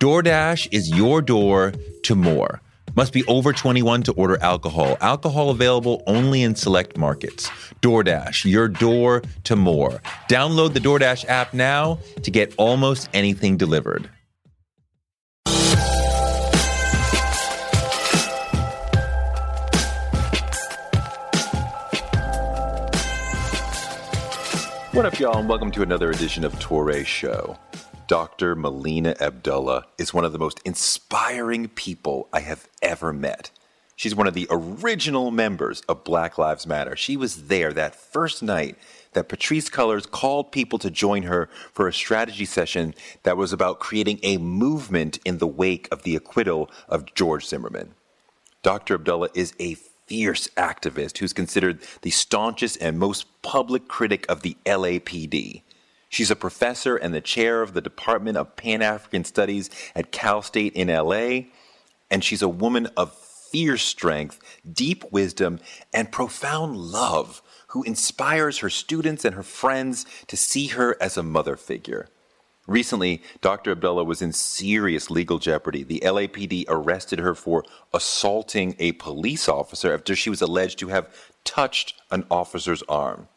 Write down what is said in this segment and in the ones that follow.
DoorDash is your door to more. Must be over 21 to order alcohol. Alcohol available only in select markets. DoorDash, your door to more. Download the DoorDash app now to get almost anything delivered. What up, y'all, and welcome to another edition of Toure Show. Dr. Melina Abdullah is one of the most inspiring people I have ever met. She's one of the original members of Black Lives Matter. She was there that first night that Patrisse Cullors called people to join her for a strategy session that was about creating a movement in the wake of the acquittal of George Zimmerman. Dr. Abdullah is a fierce activist who's considered the staunchest and most public critic of the LAPD. She's a professor and the chair of the Department of Pan African Studies at Cal State in LA. And she's a woman of fierce strength, deep wisdom, and profound love who inspires her students and her friends to see her as a mother figure. Recently, Dr. Abdullah was in serious legal jeopardy. The LAPD arrested her for assaulting a police officer after she was alleged to have touched an officer's arm.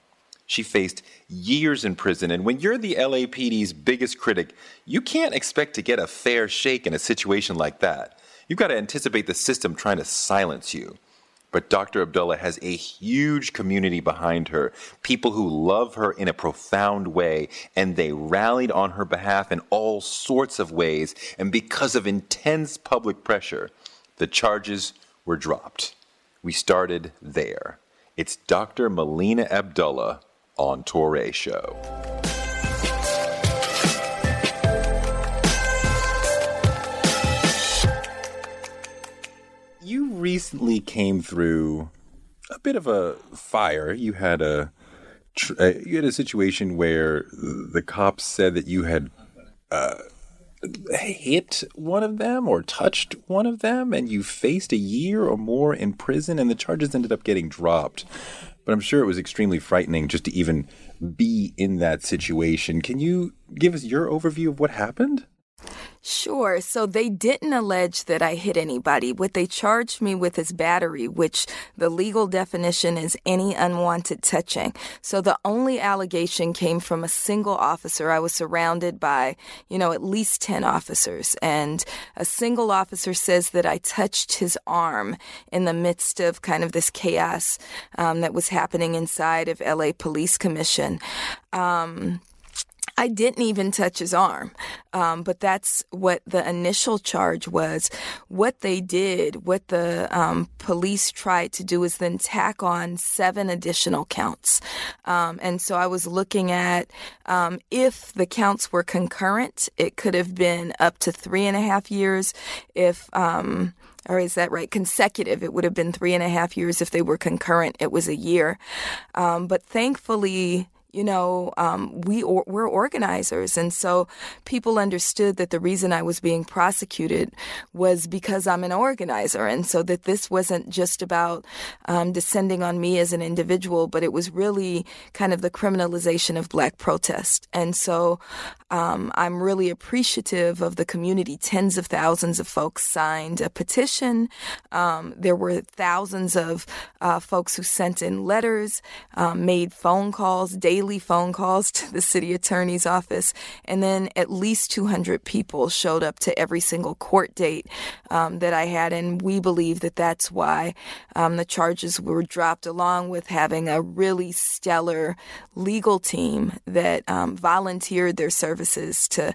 She faced years in prison. And when you're the LAPD's biggest critic, you can't expect to get a fair shake in a situation like that. You've got to anticipate the system trying to silence you. But Dr. Abdullah has a huge community behind her, people who love her in a profound way, and they rallied on her behalf in all sorts of ways. And because of intense public pressure, the charges were dropped. We started there. It's Dr. Melina Abdullah on Toure Show. You recently came through a bit of a fire. You had a uh, you had a situation where the cops said that you had uh, hit one of them or touched one of them, and you faced a year or more in prison, and the charges ended up getting dropped but I'm sure it was extremely frightening just to even be in that situation. Can you give us your overview of what happened? Sure. So they didn't allege that I hit anybody. What they charged me with is battery, which the legal definition is any unwanted touching. So the only allegation came from a single officer. I was surrounded by, you know, at least 10 officers. And a single officer says that I touched his arm in the midst of kind of this chaos um, that was happening inside of LA Police Commission. Um, I didn't even touch his arm, um, but that's what the initial charge was. What they did, what the um, police tried to do, is then tack on seven additional counts. Um, and so I was looking at um, if the counts were concurrent, it could have been up to three and a half years. If um, or is that right? Consecutive. It would have been three and a half years if they were concurrent. It was a year. Um, but thankfully, you know, um, we or, we're organizers, and so people understood that the reason I was being prosecuted was because I'm an organizer, and so that this wasn't just about um, descending on me as an individual, but it was really kind of the criminalization of Black protest, and so um, I'm really appreciative of the community. Tens of thousands of folks signed a petition. Um, there were thousands of uh, folks who sent in letters, um, made phone calls, daily phone calls to the city attorney's office, and then at least 200 people showed up to every single court date um, that I had. And we believe that that's why um, the charges were dropped, along with having a really stellar legal team that um, volunteered their services to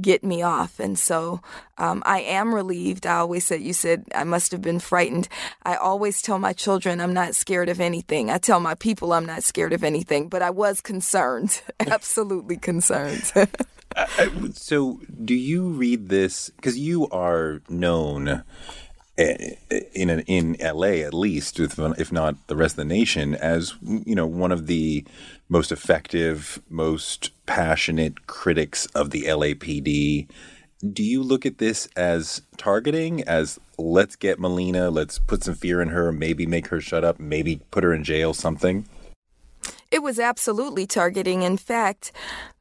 get me off. And so um, I am relieved. I always said, you said I must have been frightened. I always tell my children I'm not scared of anything. I tell my people I'm not scared of anything, but I was concerned, absolutely concerned. so, do you read this? Because you are known eh, in in LA at least, if not the rest of the nation, as you know one of the most effective, most passionate critics of the LAPD. Do you look at this as targeting, as let's get Melina, let's put some fear in her, maybe make her shut up, maybe put her in jail, something? It was absolutely targeting. In fact,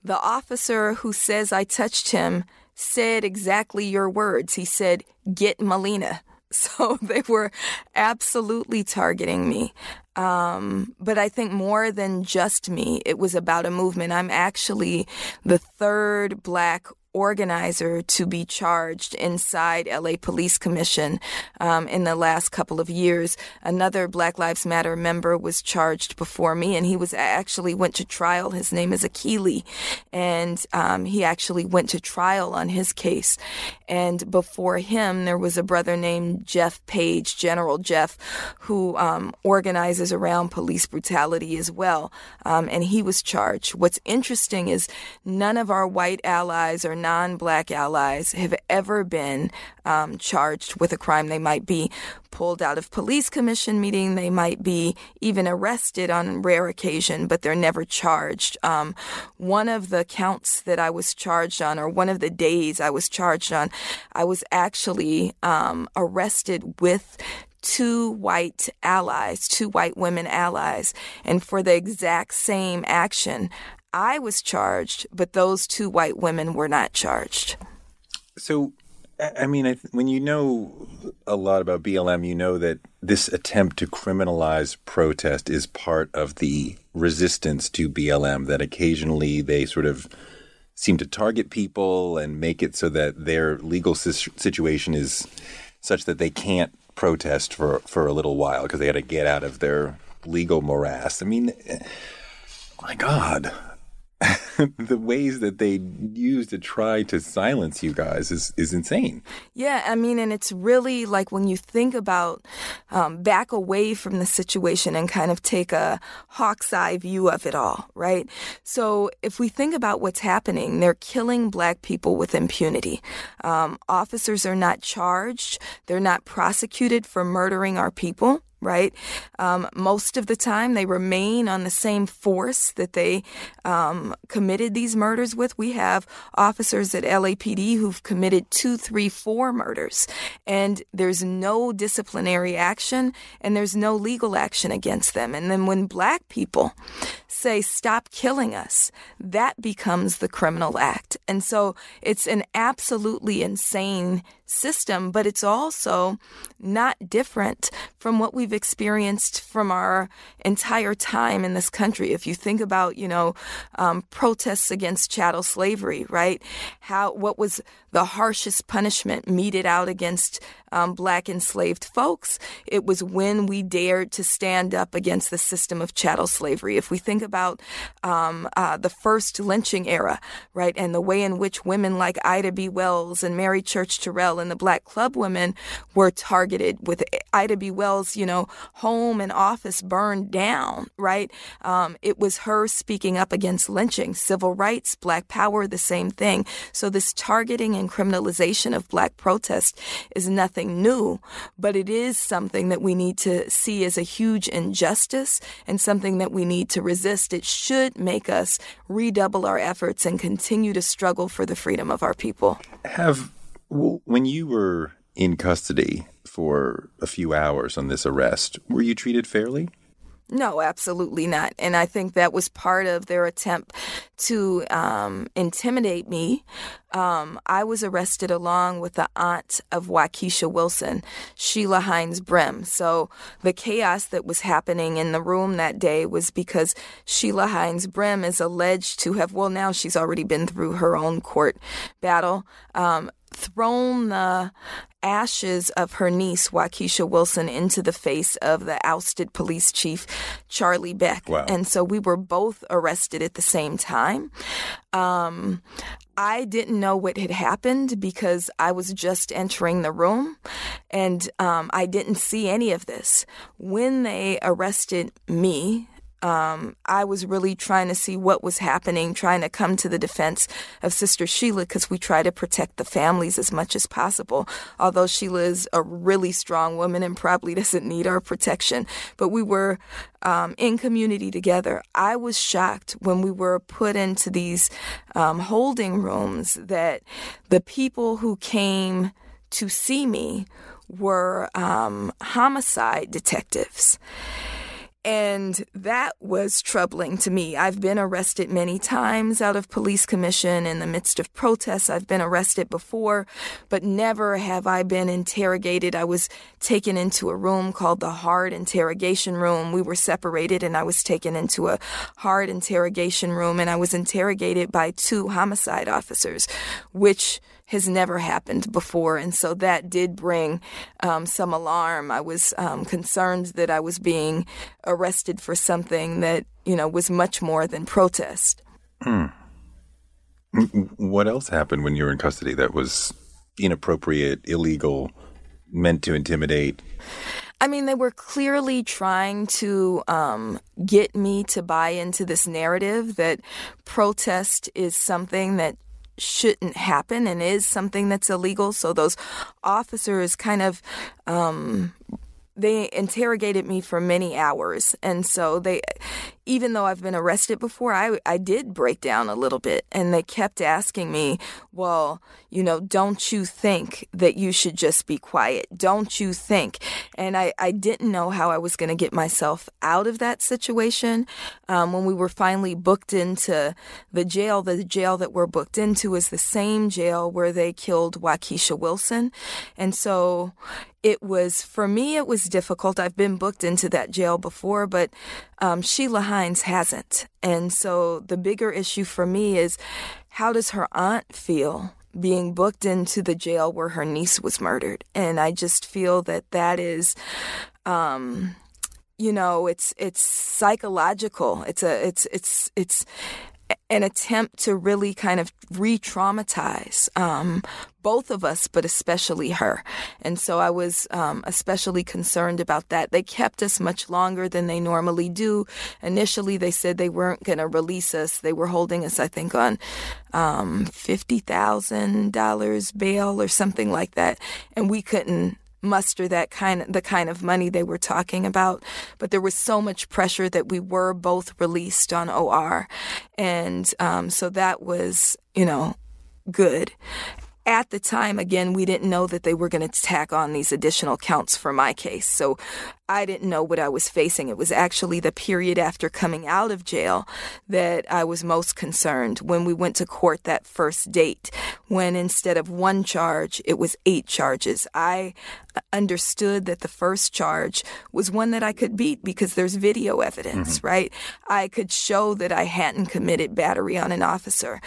the officer who says I touched him said exactly your words. He said, Get Melina. So they were absolutely targeting me. Um, but I think more than just me, it was about a movement. I'm actually the third black organizer to be charged inside LA Police Commission um, in the last couple of years. Another Black Lives Matter member was charged before me, and he was actually went to trial. His name is Akili, and um, he actually went to trial on his case. And before him, there was a brother named Jeff Page, General Jeff, who um, organizes around police brutality as well, um, and he was charged. What's interesting is none of our white allies are non black allies have ever been um, charged with a crime. They might be pulled out of police commission meeting, they might be even arrested on rare occasion, but they're never charged. Um, one of the counts that I was charged on, or one of the days I was charged on, I was actually um, arrested with two white allies, two white women allies, and for the exact same action, I was charged, but those two white women were not charged. So, I mean, when you know a lot about BLM, you know that this attempt to criminalize protest is part of the resistance to BLM, that occasionally they sort of seem to target people and make it so that their legal situation is such that they can't protest for, for a little while because they had to get out of their legal morass. I mean, eh, my God, the ways that they use to try to silence you guys is, is insane. Yeah, I mean, and it's really like when you think about um, back away from the situation and kind of take a hawk's eye view of it all, right? So if we think about what's happening, they're killing black people with impunity. Um, officers are not charged, they're not prosecuted for murdering our people right? Um, most of the time, they remain on the same force that they um, committed these murders with. We have officers at LAPD who've committed two, three, four murders, and there's no disciplinary action and there's no legal action against them. And then when black people say, stop killing us, that becomes the criminal act. And so it's an absolutely insane system, but it's also not different from what we've experienced from our entire time in this country. If you think about, you know, um, protests against chattel slavery, right? How what was the harshest punishment meted out against um, black enslaved folks? It was when we dared to stand up against the system of chattel slavery. If we think about um, uh, the first lynching era, right, and the way in which women like Ida B. Wells and Mary Church Terrell and the black club women were targeted with Ida B. Wells, you know, home and office burned down, right? Um, it was her speaking up against lynching, civil rights, black power, the same thing. So this targeting and criminalization of black protest is nothing new, but it is something that we need to see as a huge injustice and something that we need to resist. It should make us redouble our efforts and continue to struggle for the freedom of our people. Have when you were in custody for a few hours on this arrest, were you treated fairly? No, absolutely not. And I think that was part of their attempt to um, intimidate me. Um, I was arrested along with the aunt of Wakiesha Wilson, Sheila Hines Brim. So the chaos that was happening in the room that day was because Sheila Hines Brim is alleged to have, well, now she's already been through her own court battle. Um, thrown the ashes of her niece, Wakiesha Wilson, into the face of the ousted police chief, Charlie Beck. Wow. And so we were both arrested at the same time. Um, I didn't know what had happened because I was just entering the room and um, I didn't see any of this. When they arrested me, um, I was really trying to see what was happening, trying to come to the defense of Sister Sheila because we try to protect the families as much as possible. Although Sheila is a really strong woman and probably doesn't need our protection, but we were um, in community together. I was shocked when we were put into these um, holding rooms that the people who came to see me were um, homicide detectives. And that was troubling to me. I've been arrested many times out of police commission in the midst of protests. I've been arrested before, but never have I been interrogated. I was taken into a room called the hard interrogation room. We were separated and I was taken into a hard interrogation room and I was interrogated by two homicide officers, which has never happened before. And so that did bring um, some alarm. I was um, concerned that I was being arrested for something that, you know, was much more than protest. Hmm. What else happened when you were in custody that was inappropriate, illegal, meant to intimidate? I mean, they were clearly trying to um, get me to buy into this narrative that protest is something that shouldn't happen and is something that's illegal. So those officers kind of um, they interrogated me for many hours and so they even though I've been arrested before I I did break down a little bit and they kept asking me well you know don't you think that you should just be quiet? Don't you think? And I I didn't know how I was going to get myself out of that situation um, when we were finally booked into the jail. The jail that we're booked into is the same jail where they killed Wakiesha Wilson. And so it was for me it was difficult. I've been booked into that jail before but um, sheila hasn't. And so the bigger issue for me is how does her aunt feel being booked into the jail where her niece was murdered? And i just feel that that is um, you know it's it's psychological. It's a it's it's it's an attempt to really kind of re traumatize um, both of us, but especially her. And so I was um, especially concerned about that. They kept us much longer than they normally do. Initially, they said they weren't going to release us. They were holding us, I think, on um, $50,000 bail or something like that. And we couldn't muster that kind the kind of money they were talking about. But there was so much pressure that we were both released on OR and um, so that was you know good. At the time, again, we didn't know that they were going to tack on these additional counts for my case. So I didn't know what I was facing. It was actually the period after coming out of jail that I was most concerned when we went to court that first date, when instead of one charge, it was eight charges. I understood that the first charge was one that I could beat because there's video evidence, mm-hmm. right? I could show that I hadn't committed battery on an officer.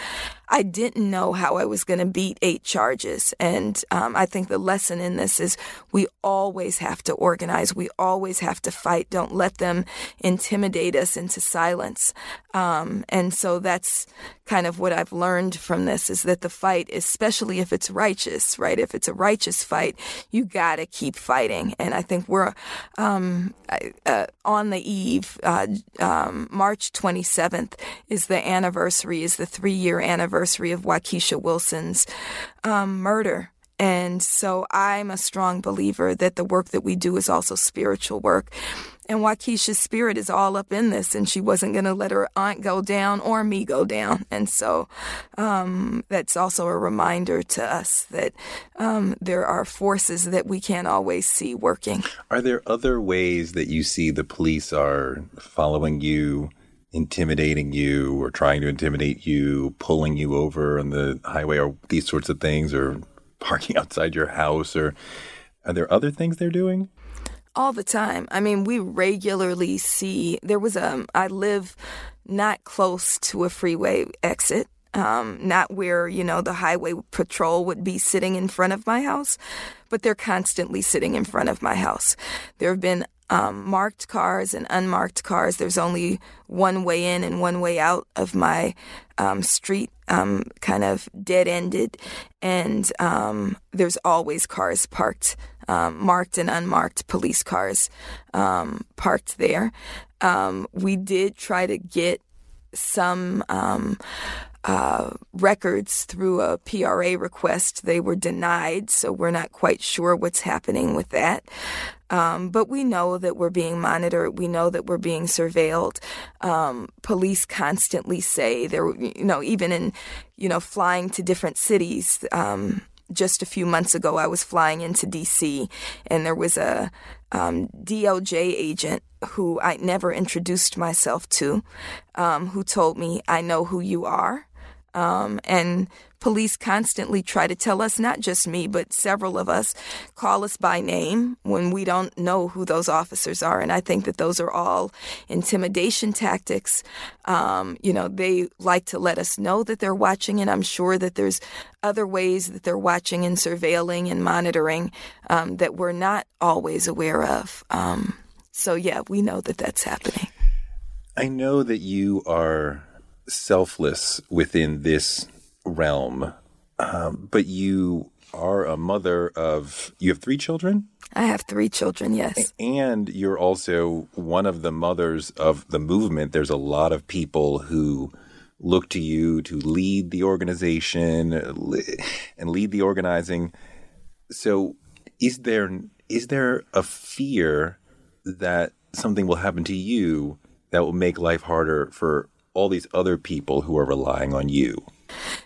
I didn't know how I was going to beat eight charges. And um, I think the lesson in this is we always have to organize. We always have to fight. Don't let them intimidate us into silence. Um, and so that's kind of what I've learned from this is that the fight, especially if it's righteous, right? If it's a righteous fight, you got to keep fighting. And I think we're um, uh, on the eve. Uh, um, March 27th is the anniversary, is the three year anniversary of Wakiesha Wilson's um, murder. And so I'm a strong believer that the work that we do is also spiritual work. And Wakiesha's spirit is all up in this, and she wasn't going to let her aunt go down or me go down. And so um, that's also a reminder to us that um, there are forces that we can't always see working. Are there other ways that you see the police are following you? intimidating you or trying to intimidate you, pulling you over on the highway or these sorts of things or parking outside your house or are there other things they're doing? all the time. I mean, we regularly see there was a I live not close to a freeway exit. um, not where, you know, the highway patrol would be sitting in front of my house, but they're constantly sitting in front of my house. There have been um, marked cars and unmarked cars. There's only one way in and one way out of my um, street, um, kind of dead ended. And um, there's always cars parked, um, marked and unmarked police cars um, parked there. we did try to get some uh, records through a PRA request. They were denied, so we're not quite sure what's happening with that. Um, but we know that we're being monitored. We know that we're being surveilled. Um, police constantly say there, you know, even in, you know, flying to different cities. Um, just a few months ago, I was flying into DC, and there was a um, agent who I never introduced myself to, um, who told me, "I know who you are." Um, and police constantly try to tell us, not just me, but several of us, call us by name when we don't know who those officers are. And I think that those are all intimidation tactics. Um, you know, they like to let us know that they're watching, and I'm sure that there's other ways that they're watching and surveilling and monitoring um, that we're not always aware of. Um, so, yeah, we know that that's happening. I know that you are selfless within this realm, um, but you are a mother of, you have three children? I have three children, yes. And you're also one of the mothers of the movement. There's a lot of people who look to you to lead the organization and lead the organizing. So is there is there a fear that something will happen to you that will make life harder for all these other people who are relying on you?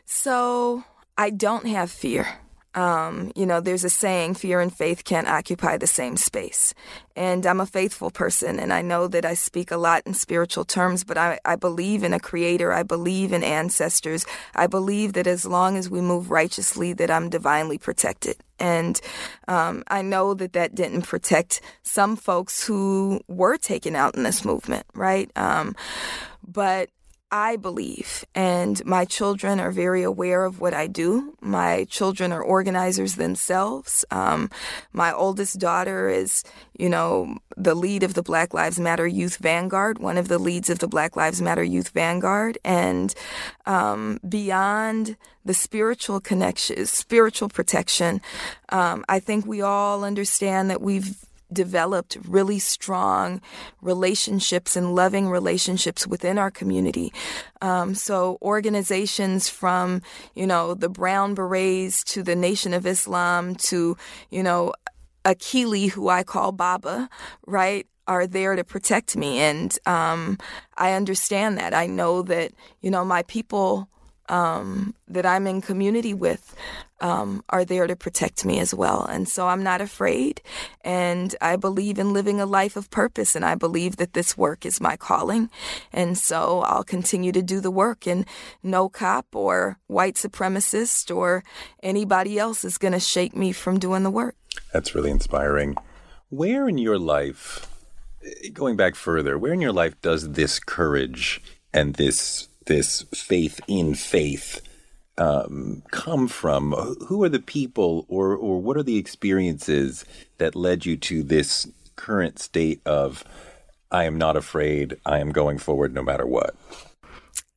So I don't have fear. Um, you know, there's a saying, fear and faith can't occupy the same space. And I'm a faithful person, and I know that I speak a lot in spiritual terms, but I, I believe in a creator. I believe in ancestors. I believe that as long as we move righteously, that I'm divinely protected. And um, I know that that didn't protect some folks who were taken out in this movement, right? Um, but I believe, and my children are very aware of what I do. My children are organizers themselves. Um, my oldest daughter is, you know, the lead of the Black Lives Matter Youth Vanguard, one of the leads of the Black Lives Matter Youth Vanguard. And um, beyond the spiritual connections, spiritual protection, um, I think we all understand that we've developed really strong relationships and loving relationships within our community. Um, so organizations from, you know, the Brown Berets to the Nation of Islam to, you know, Akili, who I call Baba, right? are there to protect me. And um, I understand that. I know that, you know, my people um, that I'm in community with um, are there to protect me as well. And so I'm not afraid. And I believe in living a life of purpose. And I believe that this work is my calling. And so I'll continue to do the work. And no cop or white supremacist or anybody else is going to shake me from doing the work. That's really inspiring. Where in your life, going back further, where in your life does this courage and this this faith in faith um, come from? Who are the people, or or what are the experiences that led you to this current state of I am not afraid. I am going forward no matter what.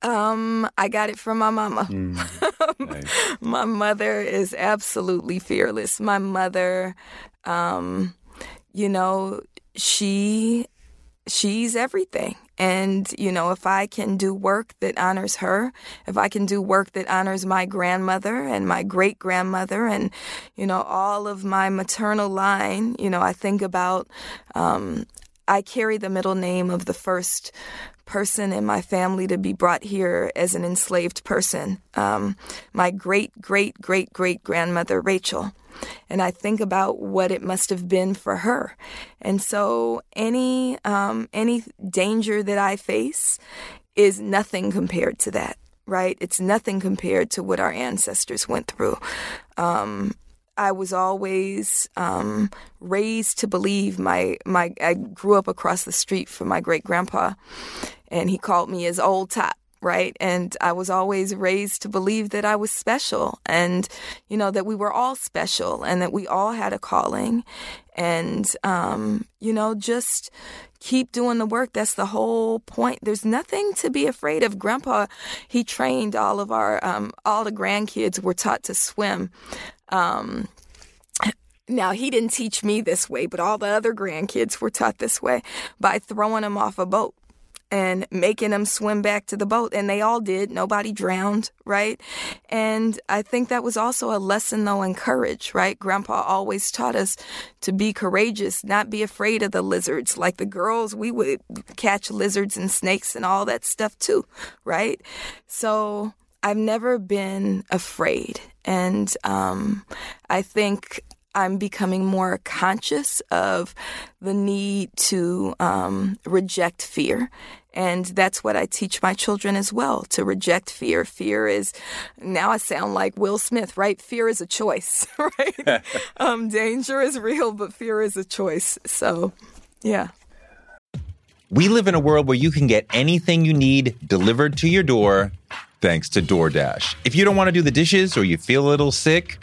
Um, I got it from my mama. Mm, nice. my mother is absolutely fearless. My mother, um, you know, she she's everything. And, you know, if I can do work that honors her, if I can do work that honors my grandmother and my great grandmother and, you know, all of my maternal line, you know, I think about, um, I carry the middle name of the first person in my family to be brought here as an enslaved person, um, my great, great, great, great grandmother, Rachel and I think about what it must have been for her. And so any um, any danger that I face is nothing compared to that, right? It's nothing compared to what our ancestors went through. Um, I was always um, raised to believe my my I grew up across the street from my great grandpa, and he called me his old top right? And I was always raised to believe that I was special and, you know, that we were all special and that we all had a calling. And, um, you know, just keep doing the work. That's the whole point. There's nothing to be afraid of. Grandpa, he trained all of our, um, all the grandkids were taught to swim. Um, now, he didn't teach me this way, but all the other grandkids were taught this way by throwing them off a boat and making them swim back to the boat. And they all did. Nobody drowned, right? And I think that was also a lesson, though, in courage, right? Grandpa always taught us to be courageous, not be afraid of the lizards. Like the girls, we would catch lizards and snakes and all that stuff too, right? So I've never been afraid. And um, I think I'm becoming more conscious of the need to um, reject fear. And that's what I teach my children as well to reject fear. Fear is, now I sound like Will Smith, right? Fear is a choice, right? um, danger is real, but fear is a choice. So, yeah. We live in a world where you can get anything you need delivered to your door thanks to DoorDash. If you don't want to do the dishes or you feel a little sick,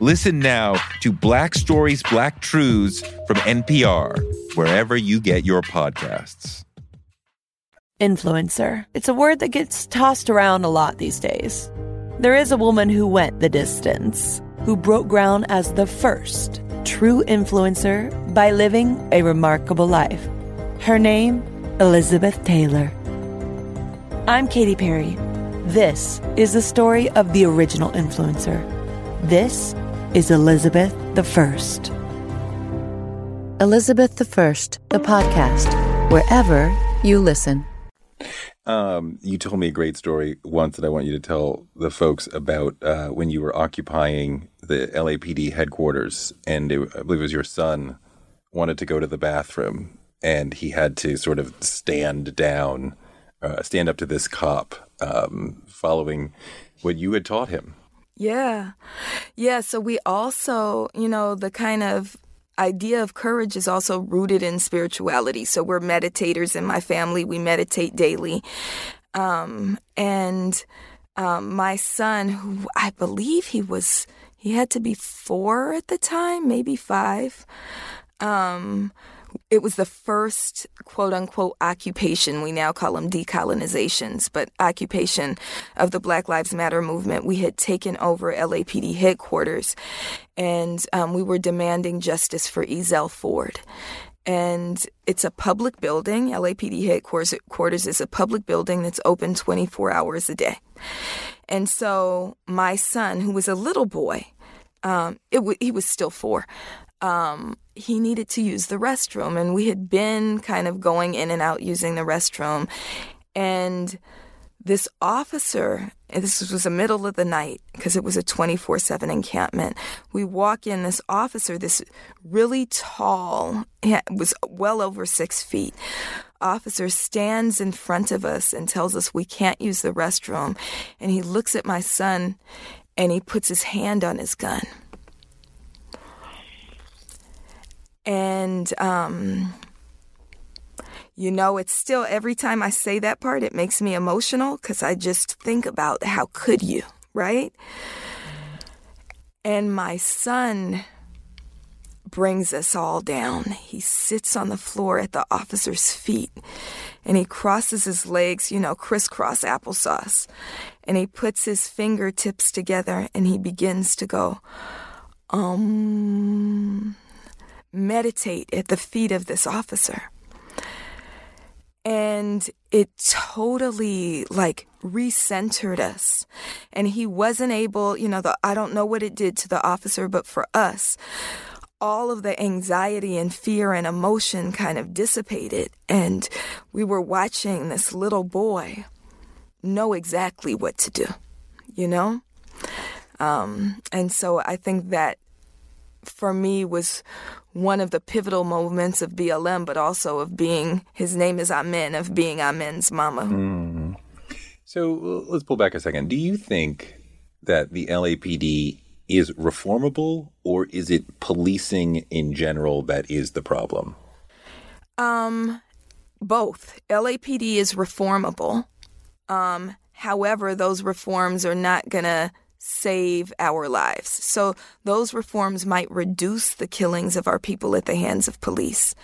Listen now to Black Stories, Black Truths from NPR, wherever you get your podcasts. Influencer. It's a word that gets tossed around a lot these days. There is a woman who went the distance, who broke ground as the first true influencer by living a remarkable life. Her name, Elizabeth Taylor. I'm Katy Perry. This is the story of the original influencer. This is Elizabeth the First. Elizabeth the First, the podcast, wherever you listen. Um, you told me a great story once that I want you to tell the folks about uh, when you were occupying the LAPD headquarters, and it, I believe it was your son wanted to go to the bathroom, and he had to sort of stand down, uh, stand up to this cop, um, following what you had taught him. Yeah. Yeah. So we also, you know, the kind of idea of courage is also rooted in spirituality. So we're meditators in my family. We meditate daily. Um, and um, my son, who I believe he was, he had to be four at the time, maybe five. Um, it was the first quote unquote occupation. We now call them decolonizations, but occupation of the Black Lives Matter movement. We had taken over LAPD headquarters and um, we were demanding justice for Ezell Ford. And it's a public building. LAPD headquarters is a public building that's open 24 hours a day. And so my son, who was a little boy, um, w- he was still four, um, he needed to use the restroom. And we had been kind of going in and out using the restroom. And this officer, this was the middle of the night because it was a 24 7 encampment. We walk in, this officer, this really tall, was well over six feet. Officer stands in front of us and tells us we can't use the restroom. And he looks at my son and he puts his hand on his gun. And, um, you know, it's still every time I say that part, it makes me emotional because I just think about how could you, right? And my son brings us all down. He sits on the floor at the officer's feet and he crosses his legs, you know, crisscross applesauce. And he puts his fingertips together and he begins to go, um, meditate at the feet of this officer. And it totally like recentered us. And he wasn't able, you know, the, I don't know what it did to the officer, but for us, all of the anxiety and fear and emotion kind of dissipated. And we were watching this little boy know exactly what to do, you know? Um, and so I think that for me was one of the pivotal moments of BLM, but also of being, his name is Amen, of being Amen's mama. Mm. So let's pull back a second. Do you think that the LAPD is reformable or is it policing in general that is the problem? Um, both. LAPD is reformable. Um, however, those reforms are not going to save our lives. So those reforms might reduce the killings of our people at the hands of police.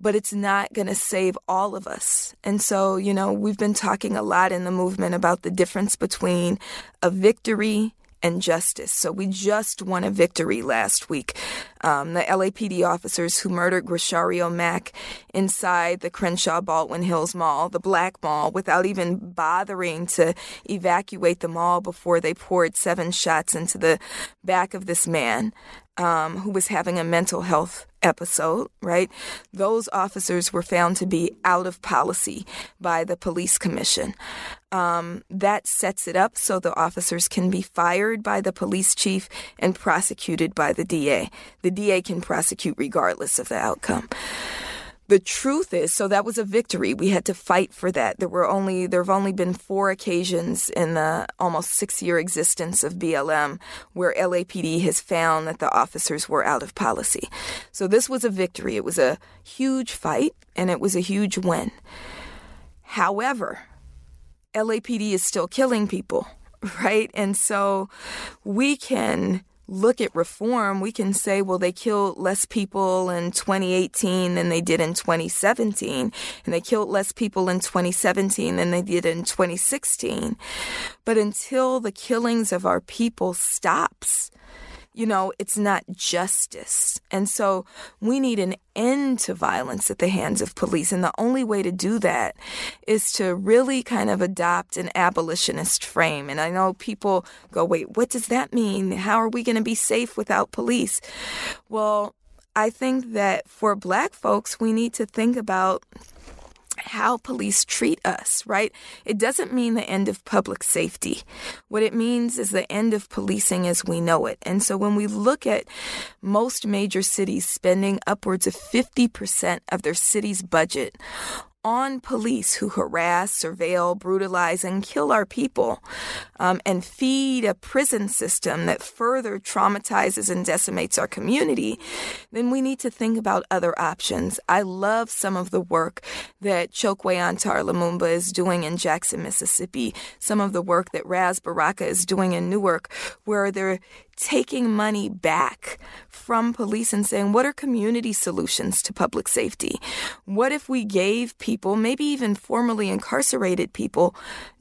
But it's not going to save all of us. And so, you know, we've been talking a lot in the movement about the difference between a victory and justice. So we just won a victory last week. Um, the LAPD officers who murdered Grechario Mack inside the Crenshaw Baldwin Hills Mall, the Black Mall, without even bothering to evacuate the mall before they poured seven shots into the back of this man um, who was having a mental health episode, right? Those officers were found to be out of policy by the police commission. Um, that sets it up so the officers can be fired by the police chief and prosecuted by the DA. The DA can prosecute regardless of the outcome the truth is so that was a victory. We had to fight for that. There were only there have only been four occasions in the almost six year existence of blm where lapd has found that the officers were out of policy. So this was a victory. It was a huge fight and it was a huge win. However lapd is still killing people right? And so we can look at reform, we can say, well, they killed less people in 2018 than they did in 2017, and they killed less people in 2017 than they did in 2016. But until the killings of our people stops, you know, it's not justice. And so we need an end to violence at the hands of police. And the only way to do that is to really kind of adopt an abolitionist frame. And I know people go, wait, what does that mean? How are we going to be safe without police? Well, I think that for black folks, we need to think about how police treat us, right? It doesn't mean the end of public safety. What it means is the end of policing as we know it. And so when we look at most major cities spending upwards of 50% of their city's budget on police who harass, surveil, brutalize, and kill our people. um, and feed a prison system that further traumatizes and decimates our community, then we need to think about other options. I love some of the work that Chokwe Antar Lumumba is doing in Jackson, Mississippi, some of the work that Ras Baraka is doing in Newark, where they're taking money back from police and saying, what are community solutions to public safety? What if we gave people, maybe even formerly incarcerated people,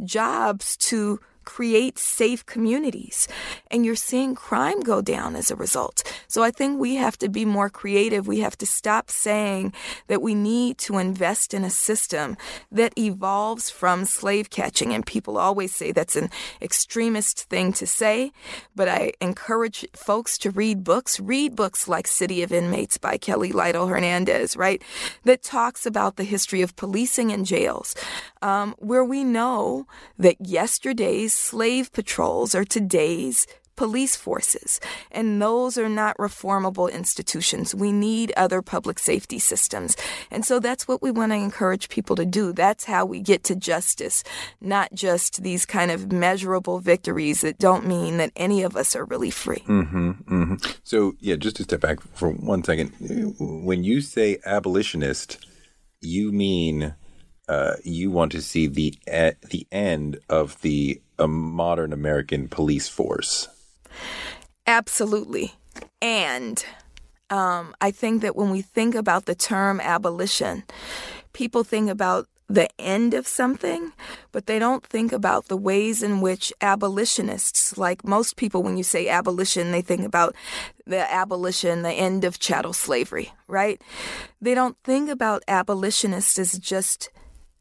jobs to create safe communities. And you're seeing crime go down as a result. So I think we have to be more creative. We have to stop saying that we need to invest in a system that evolves from slave catching. And people always say that's an extremist thing to say. But I encourage folks to read books. Read books like City of Inmates by Kelly Lytle Hernandez, right? That talks about the history of policing and jails, um, where we know that yesterday's slave patrols are today's police forces, and those are not reformable institutions. We need other public safety systems. And so that's what we want to encourage people to do. That's how we get to justice, not just these kind of measurable victories that don't mean that any of us are really free. Mm-hmm, mm-hmm. So, yeah, just to step back for one second. When you say abolitionist, you mean uh, you want to see the uh, the end of the modern American police force. Absolutely. And um, I think that when we think about the term abolition, people think about the end of something, but they don't think about the ways in which abolitionists, like most people, when you say abolition, they think about the abolition, the end of chattel slavery, right? They don't think about abolitionists as just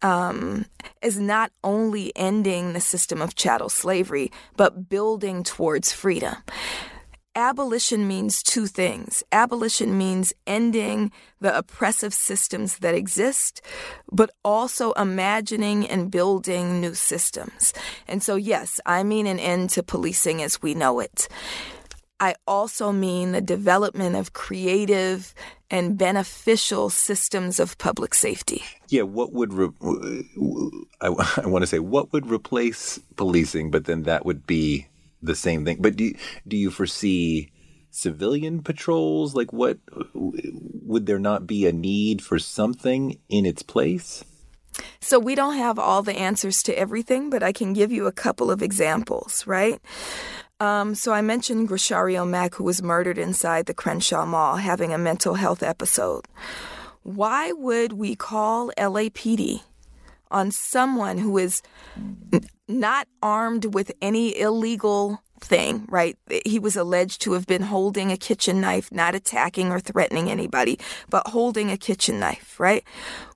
um, is not only ending the system of chattel slavery, but building towards freedom. Abolition means two things. Abolition means ending the oppressive systems that exist, but also imagining and building new systems. And so, yes, I mean an end to policing as we know it. I also mean the development of creative and beneficial systems of public safety. Yeah, what would re- I, I want to say what would replace policing, but then that would be the same thing. But do do you foresee civilian patrols? Like, what would there not be a need for something in its place? So, we don't have all the answers to everything, but I can give you a couple of examples, right? Um, so I mentioned Grechario Mack, who was murdered inside the Crenshaw Mall, having a mental health episode. Why would we call LAPD on someone who is not armed with any illegal thing, right? He was alleged to have been holding a kitchen knife, not attacking or threatening anybody, but holding a kitchen knife, right?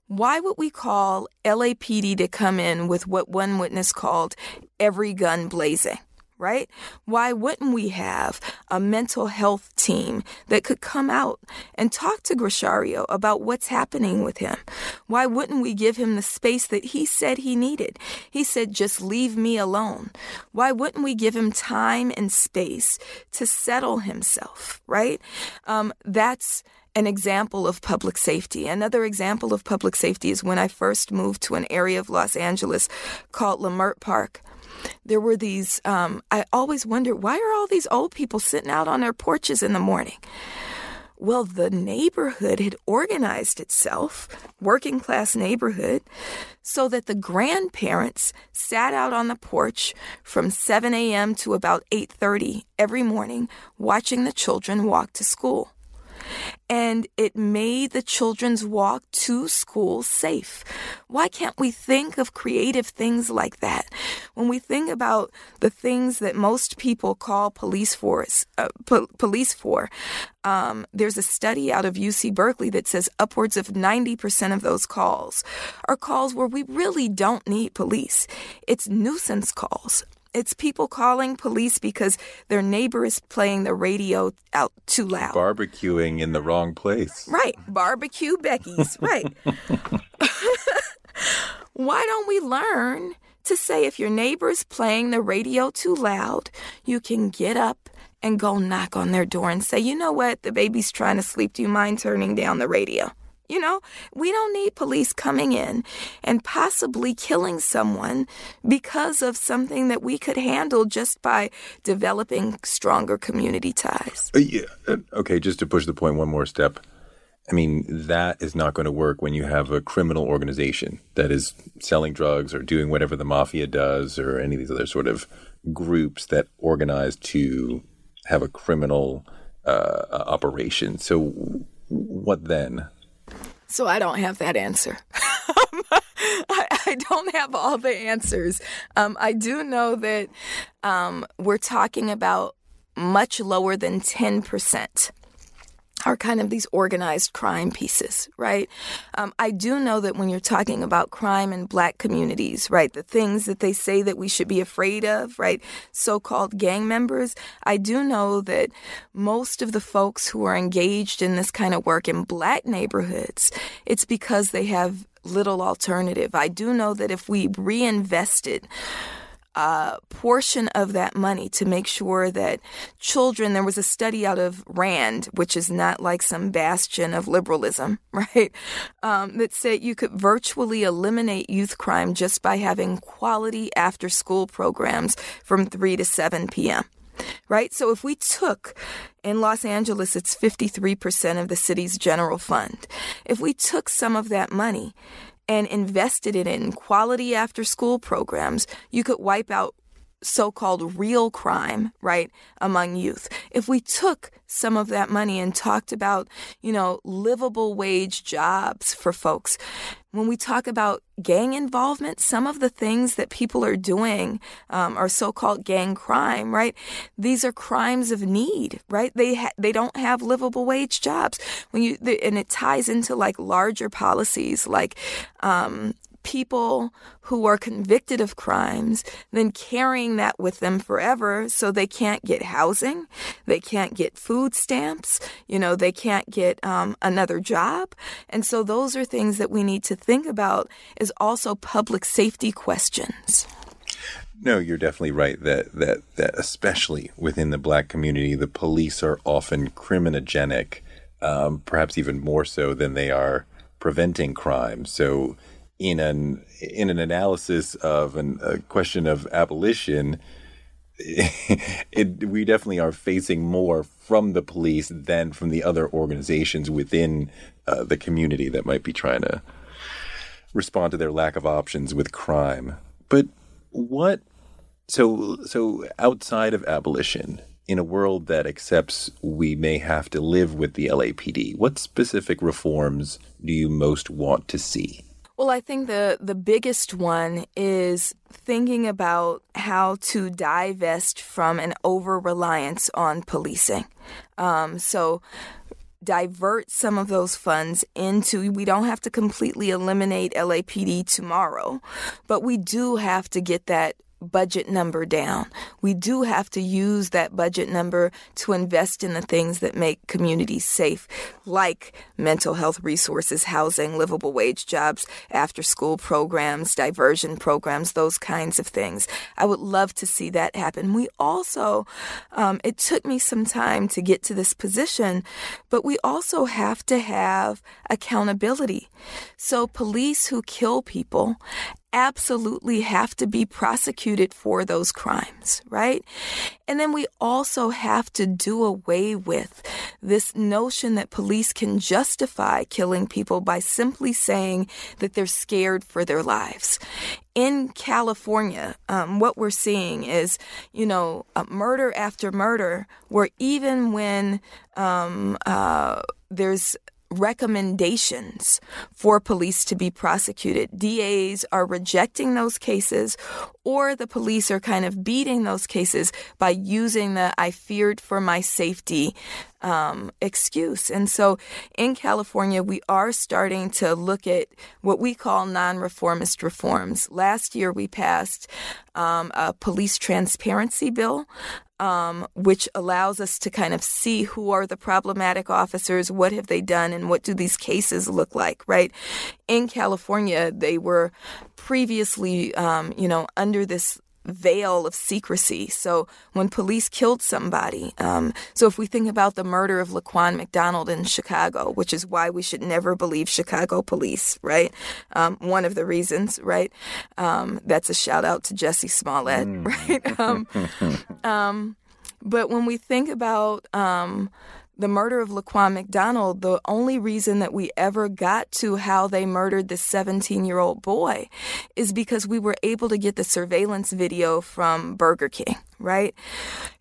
Why would we call LAPD to come in with what one witness called every gun blazing? Right? Why wouldn't we have a mental health team that could come out and talk to Grechario about what's happening with him? Why wouldn't we give him the space that he said he needed? He said, just leave me alone. Why wouldn't we give him time and space to settle himself, right? Um, that's an example of public safety. Another example of public safety is when I first moved to an area of Los Angeles called Leimert Park there were these, um, I always wondered, why are all these old people sitting out on their porches in the morning? Well, the neighborhood had organized itself, working class neighborhood, so that the grandparents sat out on the porch from 7 a.m. to about 8:30 every morning watching the children walk to school and it made the children's walk to school safe. Why can't we think of creative things like that? When we think about the things that most people call police force, uh, po- police for, um, there's a study out of UC Berkeley that says upwards of 90% of those calls are calls where we really don't need police. It's nuisance calls. It's people calling police because their neighbor is playing the radio out too loud. Barbecuing in the wrong place. Right. Barbecue Becky's. Right. Why don't we learn to say if your neighbor is playing the radio too loud, you can get up and go knock on their door and say, you know what, the baby's trying to sleep. Do you mind turning down the radio? You know, we don't need police coming in and possibly killing someone because of something that we could handle just by developing stronger community ties. Uh, yeah. Okay, just to push the point one more step. I mean, that is not going to work when you have a criminal organization that is selling drugs or doing whatever the mafia does or any of these other sort of groups that organize to have a criminal uh, operation. So, what then? So I don't have that answer. I, I, don't have all the answers. Um, I do know that um, we're talking about much lower than 10% are kind of these organized crime pieces, right? Um, I do know that when you're talking about crime in black communities, right, the things that they say that we should be afraid of, right, so called gang members, I do know that most of the folks who are engaged in this kind of work in black neighborhoods, it's because they have little alternative. I do know that if we reinvested, a portion of that money to make sure that children, there was a study out of RAND, which is not like some bastion of liberalism, right? Um, that said you could virtually eliminate youth crime just by having quality after school programs from 3 to 7 p.m right? So if we took in Los Angeles, it's 53% of the city's general fund. If we took some of that money and invested it in quality after school programs, you could wipe out so called real crime, right, among youth. If we took some of that money and talked about, you know, livable wage jobs for folks, when we talk about gang involvement, some of the things that people are doing um, are so-called gang crime, right? These are crimes of need, right? They ha- they don't have livable wage jobs. When you and it ties into like larger policies, like um, people who are convicted of crimes, then carrying that with them forever so they can't get housing, they can't get food stamps, you know, they can't get um, another job. And so those are things that we need to think about is also public safety questions. No, you're definitely right that that that especially within the black community, the police are often criminogenic, um, perhaps even more so than they are preventing crime. So in an in an analysis of an, a question of abolition, it, we definitely are facing more from the police than from the other organizations within uh, the community that might be trying to respond to their lack of options with crime. But what? So so outside of abolition, in a world that accepts we may have to live with the LAPD, what specific reforms do you most want to see? Well, I think the the biggest one is thinking about how to divest from an over reliance on policing. Um, so divert some of those funds into we don't have to completely eliminate LAPD tomorrow but we do have to get that budget number down. We do have to use that budget number to invest in the things that make communities safe, like mental health resources, housing, livable wage jobs, after school programs, diversion programs, those kinds of things. I would love to see that happen. We also, um, it took me some time to get to this position, but we also have to have accountability. So police who kill people absolutely have to be prosecuted for those crimes, right? And then we also have to do away with this notion that police can justify killing people by simply saying that they're scared for their lives. In California, um, what we're seeing is, you know, murder after murder, where even when um, uh, there's recommendations for police to be prosecuted. DAs are rejecting those cases, or the police are kind of beating those cases by using the I feared for my safety um, excuse. And so in California, we are starting to look at what we call non reformist reforms. Last year, we passed um, a police transparency bill um, which allows us to kind of see who are the problematic officers, what have they done, and what do these cases look like, right? In California, they were previously, um, you know, under this veil of secrecy. So when police killed somebody, um, so if we think about the murder of Laquan McDonald in Chicago, which is why we should never believe Chicago police, right? Um, one of the reasons, right? Um, that's a shout out to Jussie Smollett, mm. right? Um, um, but when we think about um, the murder of Laquan McDonald, the only reason that we ever got to how they murdered the 17 year old boy is because we were able to get the surveillance video from Burger King, right?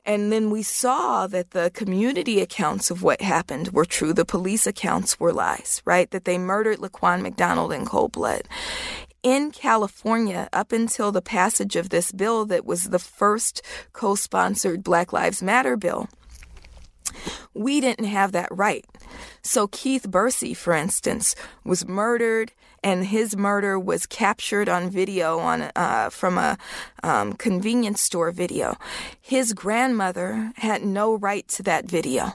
And then we saw that the community accounts of what happened were true. The police accounts were lies, right? That they murdered Laquan McDonald in cold blood in California up until the passage of this bill that was the first co sponsored Black Lives Matter bill. We didn't have that right. So Keith Bursey, for instance, was murdered, and his murder was captured on video on uh, from a um, convenience store video. His grandmother had no right to that video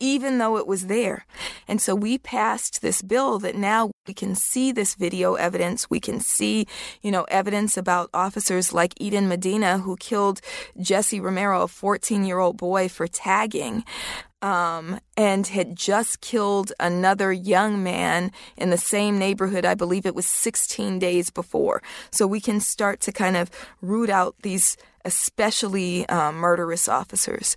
even though it was there. And so we passed this bill that now we can see this video evidence. We can see, you know, evidence about officers like Eden Medina who killed Jesse Romero, a 14 year old boy, for tagging um, and had just killed another young man in the same neighborhood. I believe it was 16 days before. So we can start to kind of root out these especially um, murderous officers.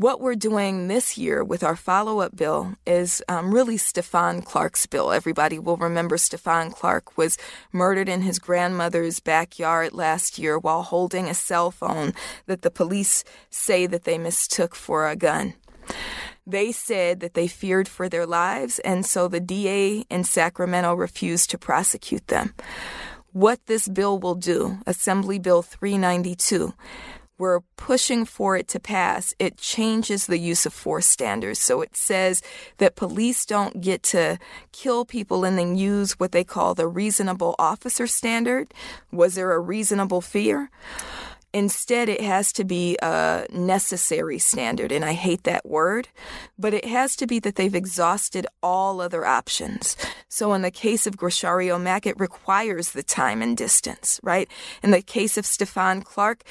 What we're doing this year with our follow up bill is um, really Stephon Clark's bill. Everybody will remember Stephon Clark was murdered in his grandmother's backyard last year while holding a cell phone that the police say that they mistook for a gun. They said that they feared for their lives, and so the DA in Sacramento refused to prosecute them. What this bill will do, Assembly Bill 392, we're pushing for it to pass. It changes the use of force standards. So it says that police don't get to kill people and then use what they call the reasonable officer standard. Was there a reasonable fear? Instead, it has to be a necessary standard, and I hate that word, but it has to be that they've exhausted all other options. So, in the case of Grechario Mack, it requires the time and distance, right? In the case of Stephon Clark,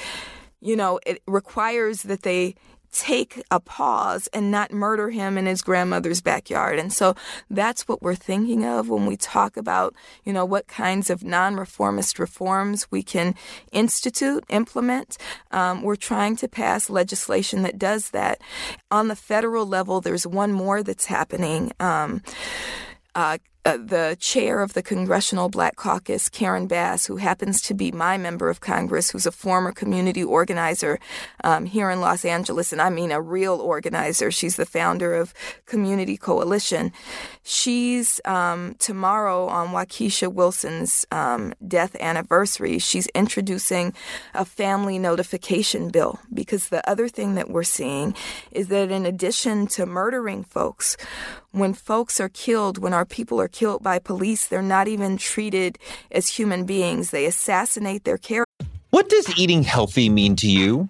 you know, it requires that they take a pause and not murder him in his grandmother's backyard. And so that's what we're thinking of when we talk about, you know, what kinds of non reformist reforms we can institute, implement. Um, we're trying to pass legislation that does that. On the federal level, there's one more that's happening. Um, uh, uh, the chair of the Congressional Black Caucus, Karen Bass, who happens to be my member of Congress, who's a former community organizer um, here in Los Angeles, and I mean a real organizer. She's the founder of Community Coalition. She's um, tomorrow on Wakiesha Wilson's um, death anniversary, she's introducing a family notification bill because the other thing that we're seeing is that in addition to murdering folks, when folks are killed, when our people are killed by police, they're not even treated as human beings. They assassinate their character. What does eating healthy mean to you?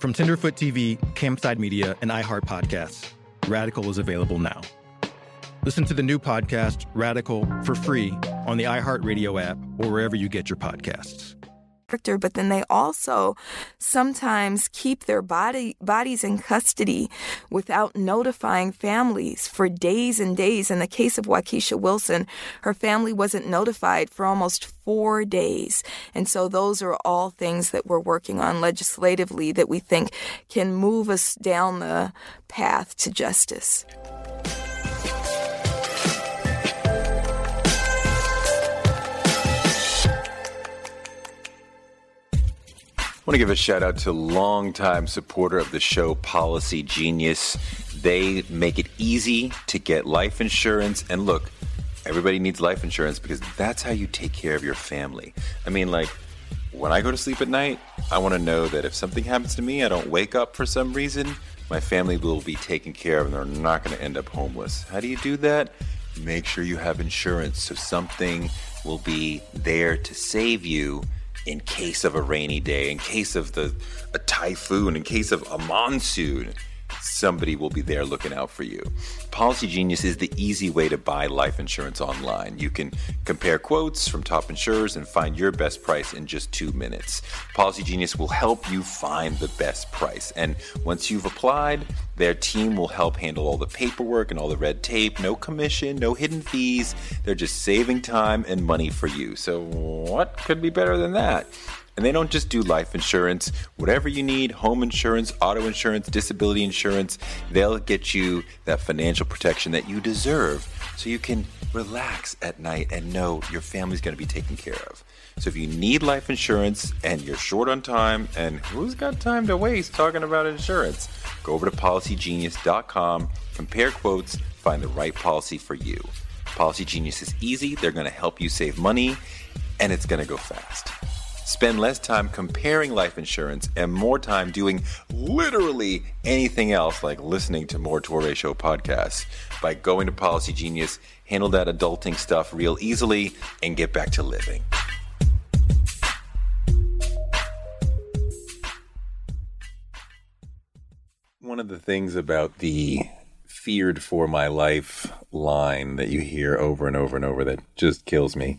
From Tenderfoot TV, Campside Media, and iHeart Podcasts, Radical is available now. Listen to the new podcast, Radical, for free on the iHeartRadio app or wherever you get your podcasts but then they also sometimes keep their body bodies in custody without notifying families for days and days. In the case of Wakiesha Wilson, her family wasn't notified for almost four days. And so those are all things that we're working on legislatively that we think can move us down the path to justice. Want to give a shout out to longtime supporter of the show, Policy Genius. They make it easy to get life insurance. And look, everybody needs life insurance because that's how you take care of your family. I mean, like, when I go to sleep at night, I want to know that if something happens to me, I don't wake up for some reason, my family will be taken care of and they're not going to end up homeless. How do you do that? Make sure you have insurance so something will be there to save you in case of a rainy day, in case of the a typhoon, in case of a monsoon somebody will be there looking out for you. Policy Genius is the easy way to buy life insurance online. You can compare quotes from top insurers and find your best price in just two minutes. Policy Genius will help you find the best price. And once you've applied, their team will help handle all the paperwork and all the red tape. No commission, no hidden fees. They're just saving time and money for you. So, what could be better than that? And they don't just do life insurance, whatever you need home insurance, auto insurance, disability insurance they'll get you that financial protection that you deserve so you can relax at night and know your family's going to be taken care of. So if you need life insurance and you're short on time, and who's got time to waste talking about insurance? Go over to policygenius.com, compare quotes, find the right policy for you. Policy Genius is easy, they're going to help you save money, and it's going to go fast. Spend less time comparing life insurance and more time doing literally anything else like listening to more Toure Show podcasts by going to Policy Genius, handle that adulting stuff real easily, and get back to living. One of the things about the feared for my life line that you hear over and over and over that just kills me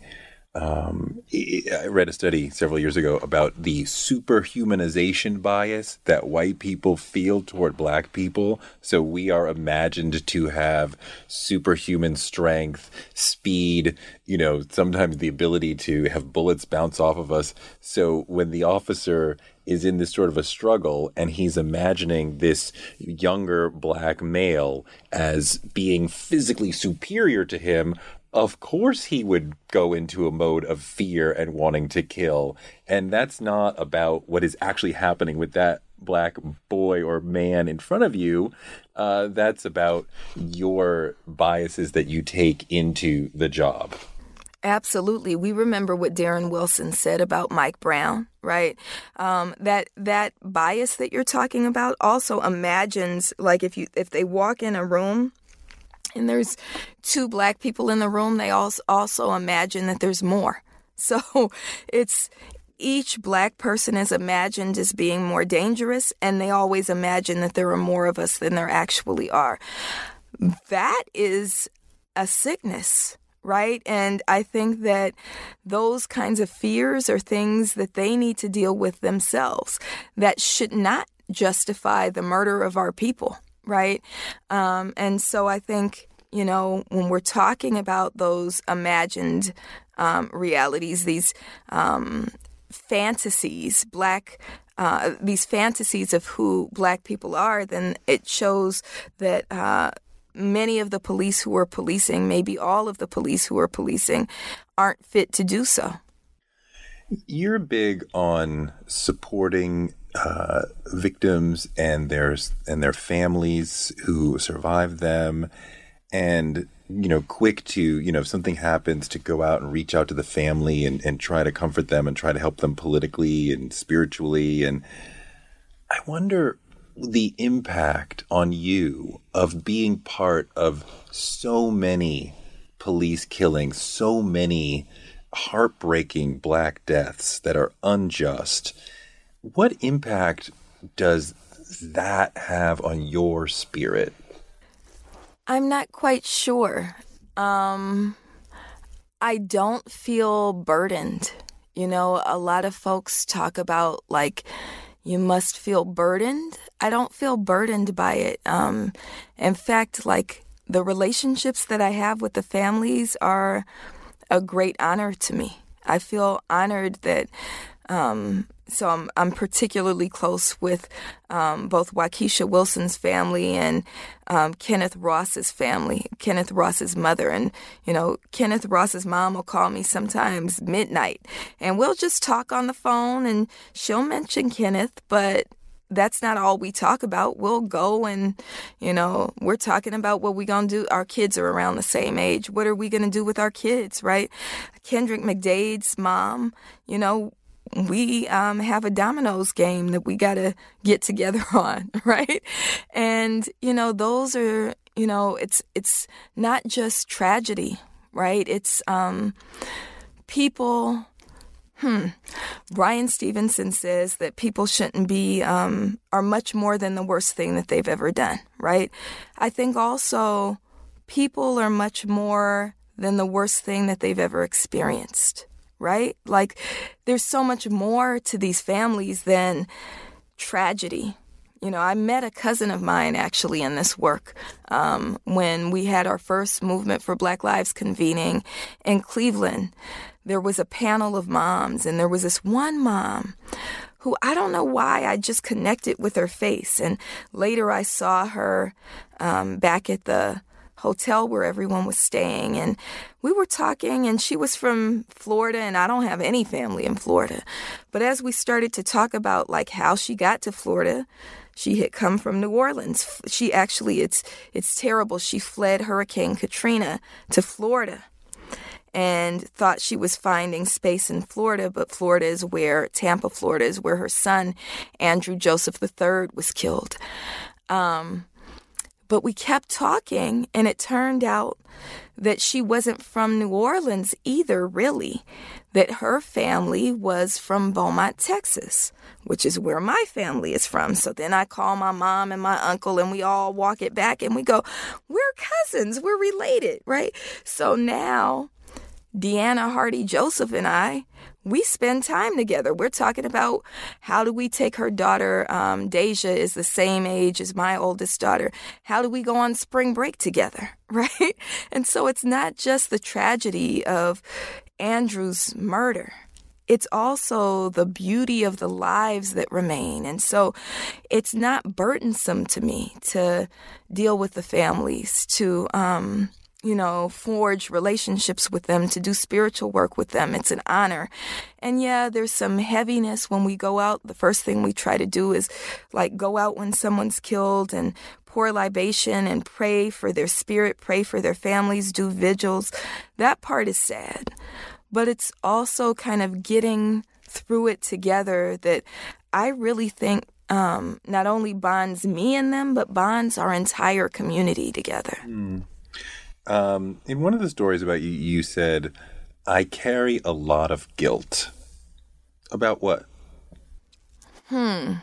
um, I read a study several years ago about the superhumanization bias that white people feel toward black people. So we are imagined to have superhuman strength, speed, you know, sometimes the ability to have bullets bounce off of us. So when the officer is in this sort of a struggle and he's imagining this younger black male as being physically superior to him of course he would go into a mode of fear and wanting to kill. And that's not about what is actually happening with that black boy or man in front of you. Uh, that's about your biases that you take into the job. Absolutely, we remember what Darren Wilson said about Mike Brown, right? Um, that that bias that you're talking about also imagines like if you if they walk in a room and there's two black people in the room, they also imagine that there's more. So it's each black person is imagined as being more dangerous, and they always imagine that there are more of us than there actually are. That is a sickness, right? And I think that those kinds of fears are things that they need to deal with themselves that should not justify the murder of our people right? Um, and so I think, you know, when we're talking about those imagined um, realities, these um, fantasies, black. Uh, these fantasies of who black people are, then it shows that uh, many of the police who are policing, maybe all of the police who are policing, aren't fit to do so. You're big on supporting uh, victims and their and their families who survived them, and you know, quick to you know, if something happens, to go out and reach out to the family and and try to comfort them and try to help them politically and spiritually. And I wonder the impact on you of being part of so many police killings, so many heartbreaking black deaths that are unjust what impact does that have on your spirit? I'm not quite sure. Um, I don't feel burdened. You know, a lot of folks talk about like you must feel burdened. I don't feel burdened by it. Um, in fact, like the relationships that I have with the families are a great honor to me. I feel honored that um, so I'm I'm particularly close with um, both Wakiesha Wilson's family and um, Kenneth Ross's family, Kenneth Ross's mother, and you know Kenneth Ross's mom will call me sometimes midnight, and we'll just talk on the phone, and she'll mention Kenneth, but that's not all we talk about. We'll go and, you know, we're talking about what we're going to do. Our kids are around the same age. What are we going to do with our kids, right? Kendrick McDade's mom, you know, we um, have a dominoes game that we got to get together on, right? And you know, those are you know, it's it's not just tragedy, right? It's um, people. Hmm. Bryan Stevenson says that people shouldn't be um, are much more than the worst thing that they've ever done, right? I think also people are much more than the worst thing that they've ever experienced right? Like, there's so much more to these families than tragedy. You know, I met a cousin of mine actually in this work um, when we had our first movement for Black Lives convening in Cleveland. There was a panel of moms, and there was this one mom who I don't know why I just connected with her face. And later I saw her um, back at the hotel where everyone was staying. And we were talking, and she was from Florida, and I don't have any family in Florida. But as we started to talk about like how she got to Florida, she had come from New Orleans. She actually, it's it's terrible. She fled Hurricane Katrina to Florida and thought she was finding space in Florida, but Florida is where, Tampa, Florida is where her son, Andrew Joseph III, was killed. Um, but we kept talking, and it turned out that she wasn't from New Orleans either, really. That her family was from Beaumont, Texas, which is where my family is from. So then I call my mom and my uncle, and we all walk it back and we go, We're cousins, we're related, right? So now, Deanna Hardy Joseph and I, we spend time together. We're talking about how do we take her daughter, um, Deja is the same age as my oldest daughter. How do we go on spring break together, right? And so it's not just the tragedy of Andrew's murder. It's also the beauty of the lives that remain. And so it's not burdensome to me to deal with the families, to, um, you know, forge relationships with them, to do spiritual work with them. It's an honor. And yeah, there's some heaviness when we go out. The first thing we try to do is like go out when someone's killed and pour libation and pray for their spirit, pray for their families, do vigils. That part is sad. But it's also kind of getting through it together that I really think um, not only bonds me and them, but bonds our entire community together. Mm. Um, in one of the stories about you, you said, I carry a lot of guilt. About what? Hmm.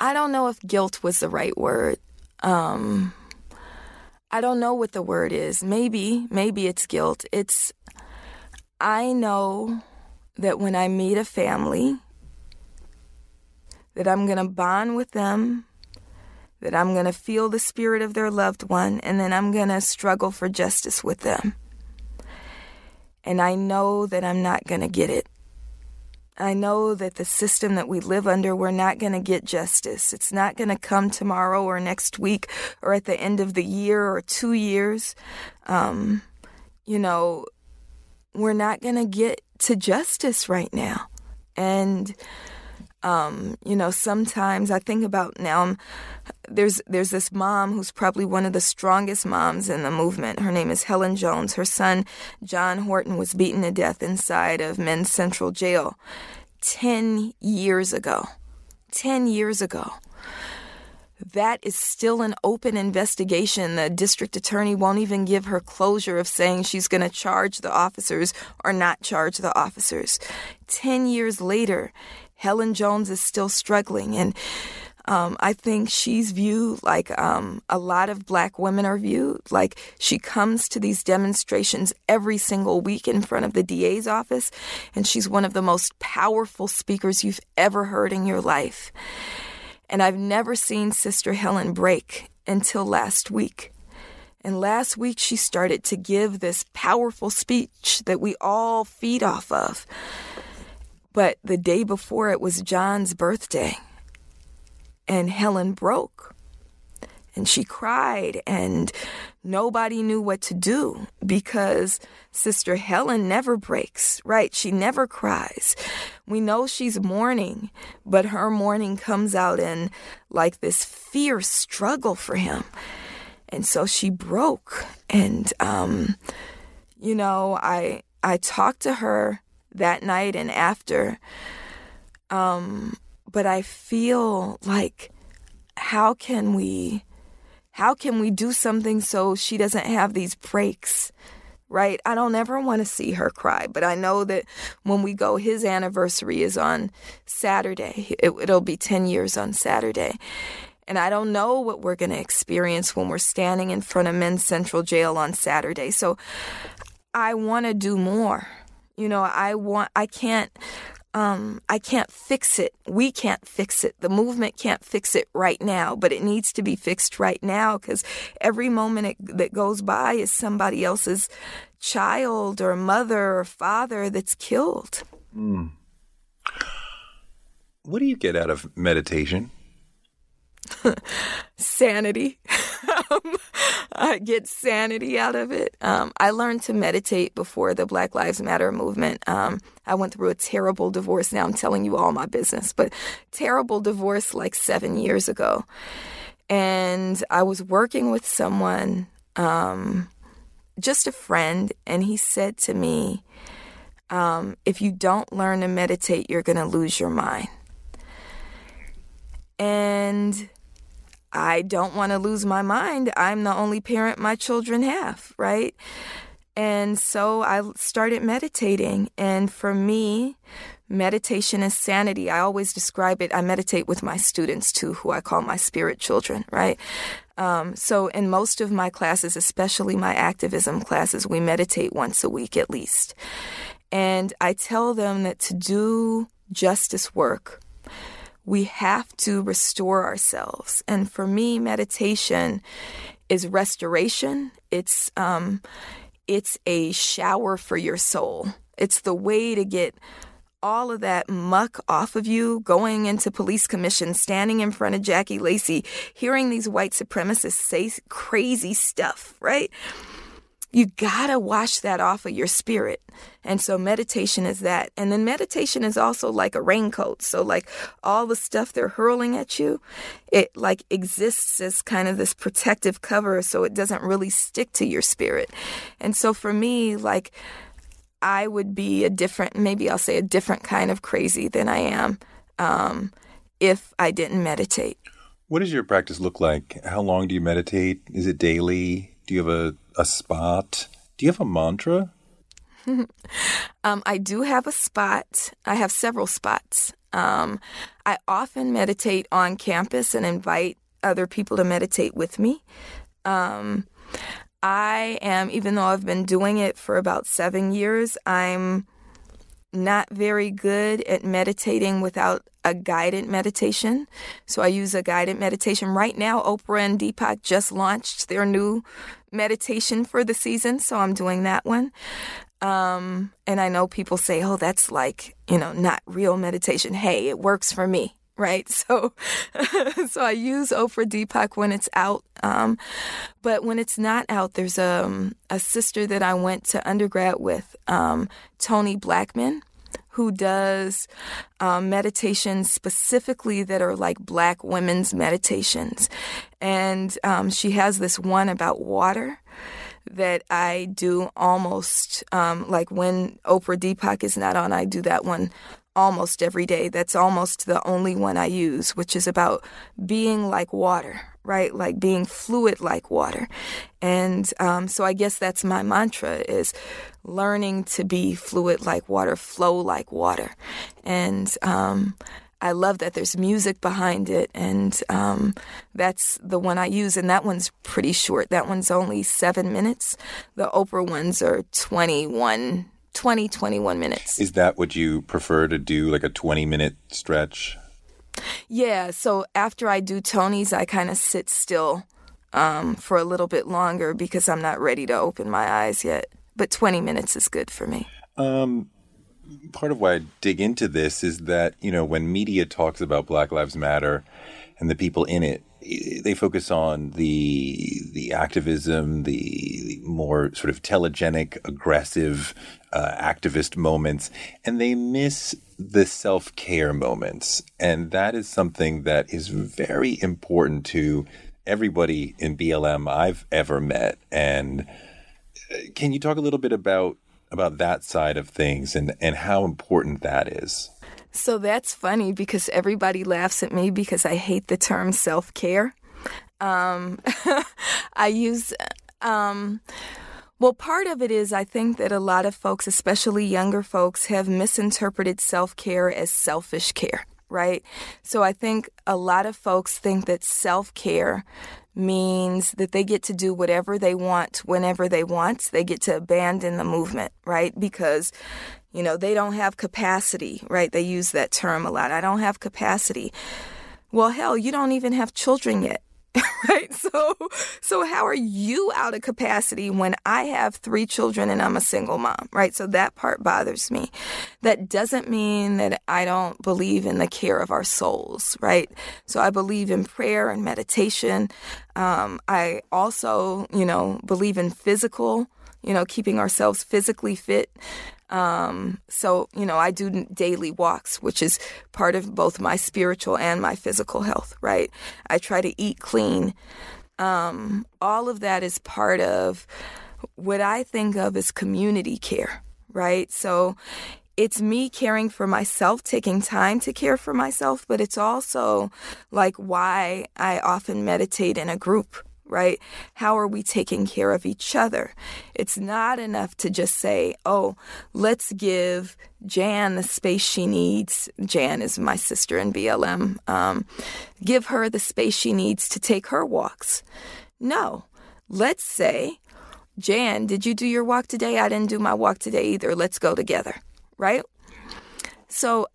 I don't know if guilt was the right word. Um, I don't know what the word is. Maybe, maybe it's guilt. It's, I know that when I meet a family, that I'm going to bond with them that I'm going to feel the spirit of their loved one, and then I'm going to struggle for justice with them. And I know that I'm not going to get it. I know that the system that we live under, we're not going to get justice. It's not going to come tomorrow or next week or at the end of the year or two years. Um, you know, we're not going to get to justice right now. And um, you know, sometimes I think about now. I'm, there's there's this mom who's probably one of the strongest moms in the movement. Her name is Helen Jones. Her son John Horton was beaten to death inside of Men's Central Jail ten years ago. Ten years ago. That is still an open investigation. The district attorney won't even give her closure of saying she's going to charge the officers or not charge the officers. Ten years later, Helen Jones is still struggling. And Um, I think she's viewed like um, a lot of black women are viewed. Like she comes to these demonstrations every single week in front of the DA's office, and she's one of the most powerful speakers you've ever heard in your life. And I've never seen Sister Helen break until last week. And last week, she started to give this powerful speech that we all feed off of. But the day before, it was John's birthday. And Helen broke. And she cried, and nobody knew what to do because Sister Helen never breaks, right? She never cries. We know she's mourning, but her mourning comes out in like this fierce struggle for him. And so she broke. And, um, you know, I, I talked to her that night and after. Um, but I feel like, how can we, how can we do something so she doesn't have these breaks? right? I don't ever want to see her cry, but I know that when we go, his anniversary is on Saturday. It, will be 10 years on Saturday. And I don't know what we're going to experience when we're standing in front of Men's Central Jail on Saturday. So I want to do more. You know, I want, I can't, um, I can't fix it. We can't fix it. The movement can't fix it right now, but it needs to be fixed right now because every moment it, that goes by is somebody else's child or mother or father that's killed. Mm. What do you get out of meditation? sanity. um, I get sanity out of it. Um, I learned to meditate before the Black Lives Matter movement. Um, I went through a terrible divorce. Now I'm telling you all my business, but terrible divorce like seven years ago. And I was working with someone, um, just a friend, and he said to me, um, If you don't learn to meditate, you're going to lose your mind. And I don't want to lose my mind. I'm the only parent my children have, right? And so I started meditating. And for me, meditation is sanity. I always describe it. I meditate with my students too, who I call my spirit children, right? Um, so in most of my classes, especially my activism classes, we meditate once a week at least. And I tell them that to do justice work, we have to restore ourselves. And for me, meditation is restoration. It's um, it's a shower for your soul. It's the way to get all of that muck off of you, going into police commission, standing in front of Jackie Lacey, hearing these white supremacists say crazy stuff, right? You gotta wash that off of your spirit. And so meditation is that. And then meditation is also like a raincoat. So like all the stuff they're hurling at you, it like exists as kind of this protective cover so it doesn't really stick to your spirit. And so for me, like I would be a different, maybe I'll say a different kind of crazy than I am um, if I didn't meditate. What does your practice look like? How long do you meditate? Is it daily? Do you have a, a spot? Do you have a mantra? um, I do have a spot. I have several spots. Um, I often meditate on campus and invite other people to meditate with me. Um, I am, even though I've been doing it for about seven years, I'm not very good at meditating without a guided meditation. So I use a guided meditation. Right now, Oprah and Deepak just launched their new meditation for the season. So I'm doing that one. Um, and I know people say, oh, that's like, you know, not real meditation. Hey, it works for me. Right. So, so I use Oprah Deepak when it's out. Um, but when it's not out, there's a, um, a sister that I went to undergrad with, um, Toni Blackman who does um, meditations specifically that are like black women's meditations. And um, she has this one about water that I do almost um, like when Oprah Deepak is not on, I do that one almost every day. That's almost the only one I use, which is about being like water, right? Like being fluid like water. And um, so I guess that's my mantra is learning to be fluid like water, flow like water. And um, I love that there's music behind it, and um, that's the one I use. And that one's pretty short. That one's only seven minutes. The Oprah ones are 21, 20, 21 minutes. Is that what you prefer to do, like a 20 minute stretch? Yeah. So after I do Toni's, I kind of sit still um, for a little bit longer because I'm not ready to open my eyes yet. But 20 minutes is good for me. Um, part of why I dig into this is that, you know, when media talks about Black Lives Matter and the people in it, they focus on the the activism, the more sort of telegenic, aggressive uh, activist moments, and they miss the self care moments. And that is something that is very important to everybody in BLM I've ever met. And uh, can you talk a little bit about about that side of things and, and how important that is. So that's funny because everybody laughs at me because I hate the term self care. Um, I use, um, well, part of it is I think that a lot of folks, especially younger folks, have misinterpreted self care as selfish care, right? So I think a lot of folks think that self care means that they get to do whatever they want whenever they want. They get to abandon the movement, right? Because, you know, they don't have capacity, right? They use that term a lot. I don't have capacity. Well, hell, you don't even have children yet. right? So, so how are you out of capacity when I have three children and I'm a single mom, right? So that part bothers me. That doesn't mean that I don't believe in the care of our souls, right? So I believe in prayer and meditation. Um, I also, you know, believe in physical, you know, keeping ourselves physically fit. Um, so, you know, I do daily walks, which is part of both my spiritual and my physical health, right? I try to eat clean. Um, all of that is part of what I think of as community care, right? So it's me caring for myself, taking time to care for myself, but it's also like why I often meditate in a group, right? How are we taking care of each other? It's not enough to just say, oh, let's give Jan the space she needs. Jan is my sister in BLM. Um, give her the space she needs to take her walks. No, let's say, Jan, did you do your walk today? I didn't do my walk today either. Let's go together, right? So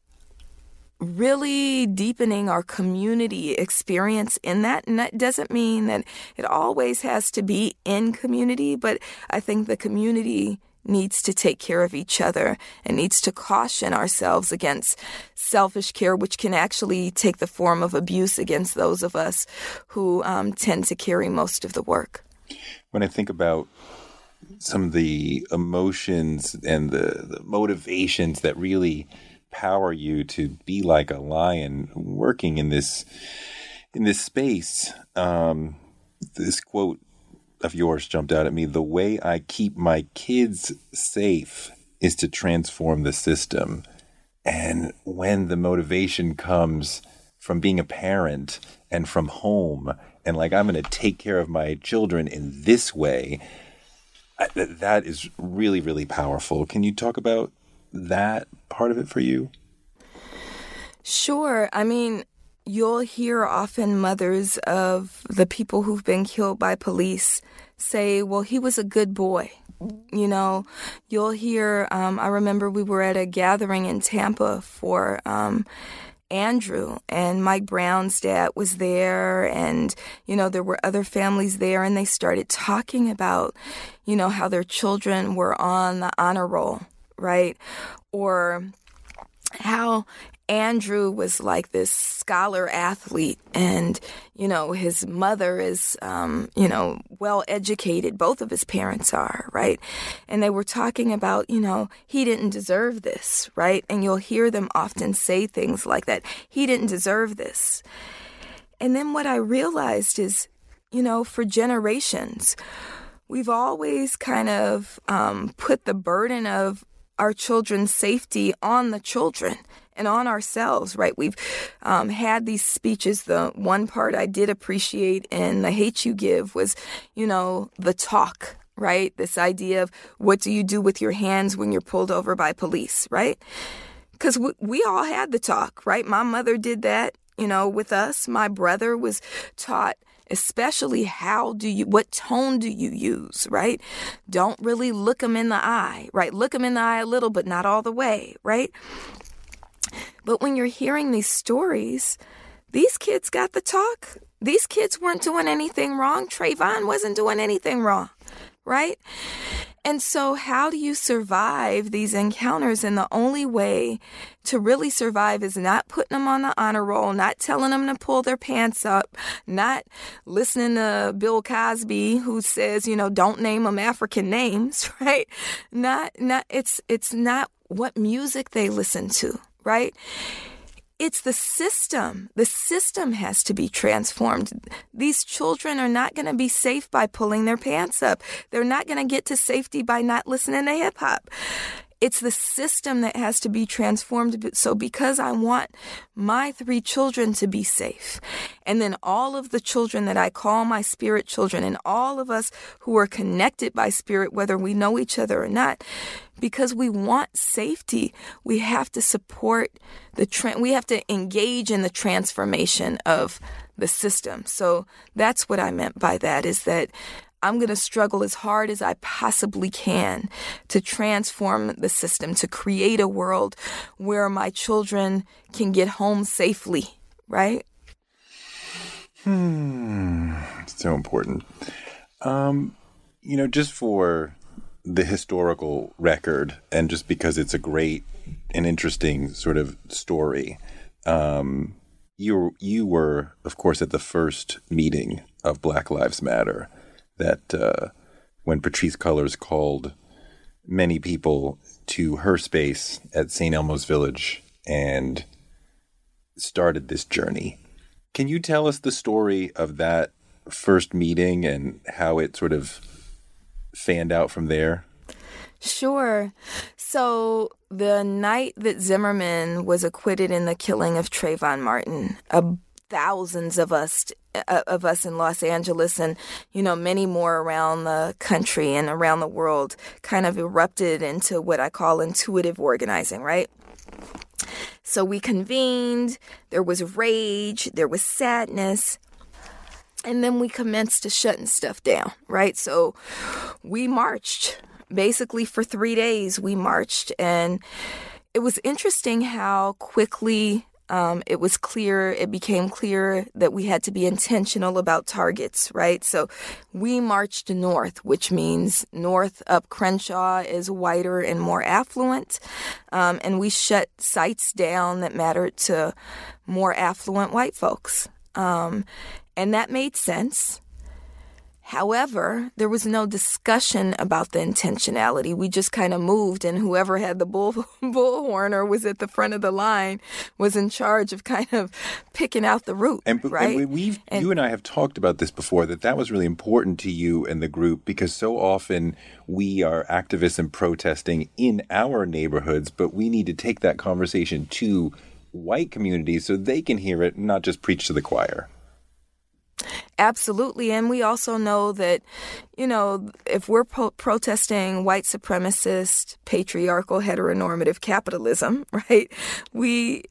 really deepening our community experience in that. And that doesn't mean that it always has to be in community, but I think the community needs to take care of each other and needs to caution ourselves against selfish care, which can actually take the form of abuse against those of us who um, tend to carry most of the work. When I think about some of the emotions and the, the motivations that really empower you to be like a lion working in this in this space. Um, this quote of yours jumped out at me. The way I keep my kids safe is to transform the system. And when the motivation comes from being a parent and from home, and like, I'm going to take care of my children in this way, that is really, really powerful. Can you talk about that part of it for you? Sure. I mean, you'll hear often mothers of the people who've been killed by police say, well, he was a good boy. You know, you'll hear, um, I remember we were at a gathering in Tampa for um, Andrew, and Mike Brown's dad was there, and, you know, there were other families there, and they started talking about, you know, how their children were on the honor roll, right? Or how Andrew was like this scholar athlete, and you know his mother is, um, you know, well educated. Both of his parents are right, and they were talking about, you know, he didn't deserve this, right? And you'll hear them often say things like that. He didn't deserve this. And then what I realized is, you know, for generations, we've always kind of um, put the burden of our children's safety on the children and on ourselves, right? We've um, had these speeches. The one part I did appreciate in The Hate You Give was, you know, the talk, right? This idea of what do you do with your hands when you're pulled over by police, right? because we, we all had the talk, right? My mother did that, you know, with us. My brother was taught especially how do you what tone do you use right? Don't really look them in the eye right? Look them in the eye a little but not all the way right? But when you're hearing these stories these kids got the talk. These kids weren't doing anything wrong. Trayvon wasn't doing anything wrong right and so, how do you survive these encounters? And the only way to really survive is not putting them on the honor roll, not telling them to pull their pants up, not listening to Bill Cosby who says, you know, don't name them African names, right? Not, not, it's, it's not what music they listen to, right? It's the system. The system has to be transformed. These children are not going to be safe by pulling their pants up. They're not going to get to safety by not listening to hip hop. It's the system that has to be transformed. So, because I want my three children to be safe, and then all of the children that I call my spirit children, and all of us who are connected by spirit, whether we know each other or not, because we want safety, we have to support the tra- we have to engage in the transformation of the system. So that's what I meant by that is that I'm going to struggle as hard as I possibly can to transform the system, to create a world where my children can get home safely, right? Hmm. So important. Um, you know, just for the historical record and just because it's a great and interesting sort of story, um, you you were, of course, at the first meeting of Black Lives Matter that uh, when Patrisse Cullors called many people to her space at St. Elmo's Village and started this journey. Can you tell us the story of that first meeting and how it sort of fanned out from there? Sure. So, the night that Zimmerman was acquitted in the killing of Trayvon Martin, a thousands of us Uh, of us in Los Angeles and you know many more around the country and around the world kind of erupted into what I call intuitive organizing, right? So we convened, there was rage, there was sadness, and then we commenced to shutting stuff down, right? So we marched basically for 3 days we marched and it was interesting how quickly um, it was clear, it became clear that we had to be intentional about targets, right? So we marched north, which means north up Crenshaw is whiter and more affluent. Um, and we shut sites down that mattered to more affluent white folks. Um, and that made sense. However, there was no discussion about the intentionality. We just kind of moved, and whoever had the bull bullhorn or was at the front of the line was in charge of kind of picking out the route. And, right? and we've and, you and I have talked about this before that that was really important to you and the group because so often we are activists and protesting in our neighborhoods, but we need to take that conversation to white communities so they can hear it, not just preach to the choir. Absolutely. And we also know that, you know, if we're protesting white supremacist, patriarchal, heteronormative capitalism, right, we,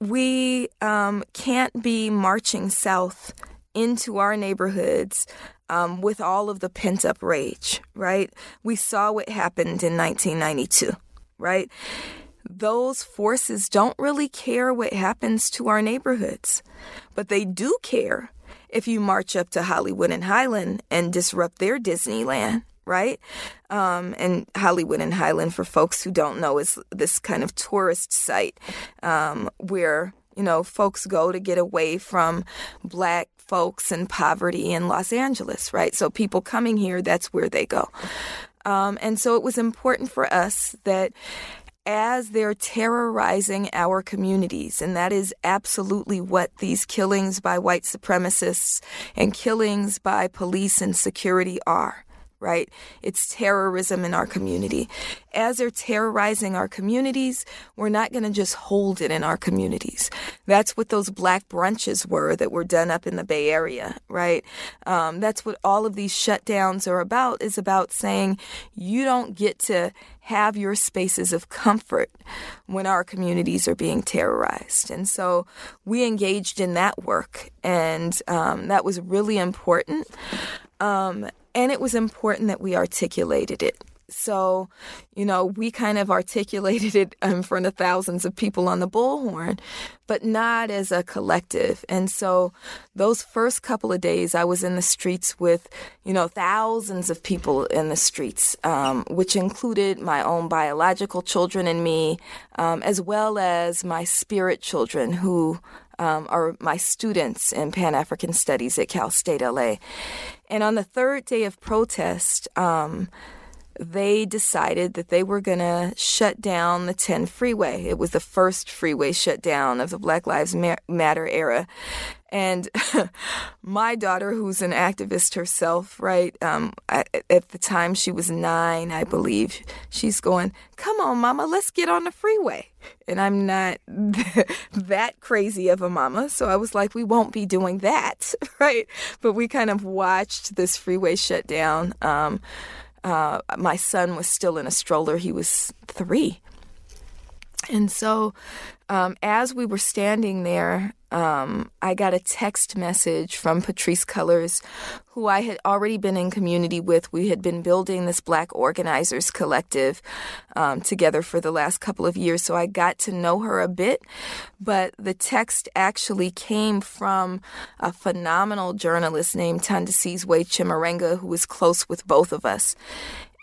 we um, can't be marching south into our neighborhoods um, with all of the pent up rage, right? We saw what happened in 1992, right? Those forces don't really care what happens to our neighborhoods, but they do care if you march up to Hollywood and Highland and disrupt their Disneyland, right? Um, and Hollywood and Highland, for folks who don't know, is this kind of tourist site um, where you know folks go to get away from black folks and poverty in Los Angeles, right? So people coming here, that's where they go. Um, and so it was important for us that as they're terrorizing our communities. And that is absolutely what these killings by white supremacists and killings by police and security are right? It's terrorism in our community. As they're terrorizing our communities, we're not going to just hold it in our communities. That's what those black brunches were that were done up in the Bay Area, right? Um, that's what all of these shutdowns are about, is about saying you don't get to have your spaces of comfort when our communities are being terrorized. And so we engaged in that work, and um, that was really important. Um, and it was important that we articulated it. So, you know, we kind of articulated it in front of thousands of people on the bullhorn, but not as a collective. And so, those first couple of days, I was in the streets with, you know, thousands of people in the streets, um, which included my own biological children and me, um, as well as my spirit children who um, are my students in Pan African Studies at Cal State LA. And on the third day of protest, um, they decided that they were going to shut down the 10 freeway. It was the first freeway shutdown of the Black Lives Matter era. And my daughter, who's an activist herself, right, um, at, at the time she was nine, I believe, she's going, Come on, mama, let's get on the freeway. And I'm not that crazy of a mama. So I was like, We won't be doing that, right? But we kind of watched this freeway shut down. Um, uh, my son was still in a stroller. He was three. And so, um, as we were standing there, um, I got a text message from Patrisse Cullors, who I had already been in community with. We had been building this Black Organizers Collective um, together for the last couple of years, so I got to know her a bit. But the text actually came from a phenomenal journalist named Thandisizwe Chimurenga, who was close with both of us.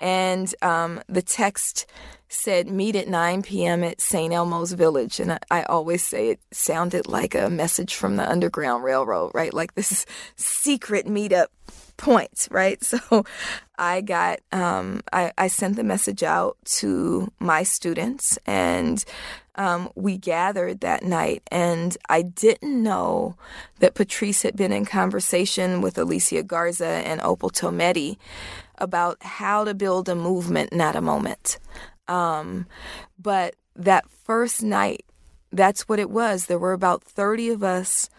And um, the text said meet at 9 p.m. at St. Elmo's Village. And I, I, always say it sounded like a message from the Underground Railroad, right? Like this secret meetup point, right? So I got, um, I, I, sent the message out to my students and um, we gathered that night. And I didn't know that Patrisse had been in conversation with Alicia Garza and Opal Tometi about how to build a movement, not a moment. Um, but that first night, that's what it was. There were about 30 of us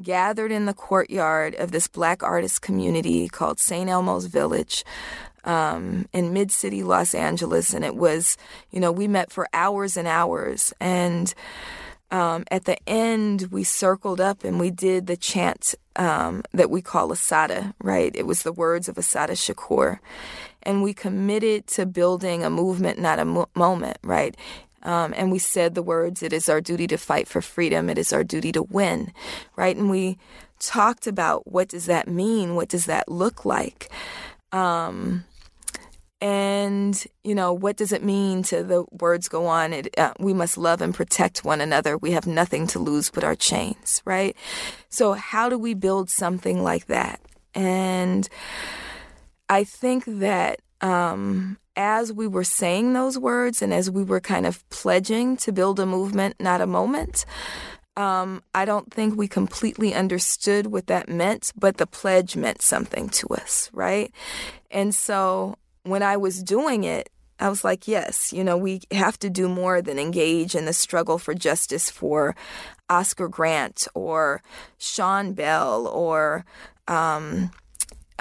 gathered in the courtyard of this black artist community called St. Elmo's Village um, in mid city Los Angeles. And it was, you know, we met for hours and hours. And um, at the end, we circled up and we did the chant um, that we call Assata, right? It was the words of Assata Shakur and we committed to building a movement, not a mo- moment, right? Um, and we said the words, it is our duty to fight for freedom, it is our duty to win, right? And we talked about what does that mean? What does that look like? Um, and you know what does it mean to the words go on it, uh, we must love and protect one another we have nothing to lose but our chains right so how do we build something like that and I think that um, as we were saying those words and as we were kind of pledging to build a movement, not a moment, um, I don't think we completely understood what that meant, but the pledge meant something to us, right? And so when I was doing it, I was like, yes, you know, we have to do more than engage in the struggle for justice for Oscar Grant or Sean Bell or, um,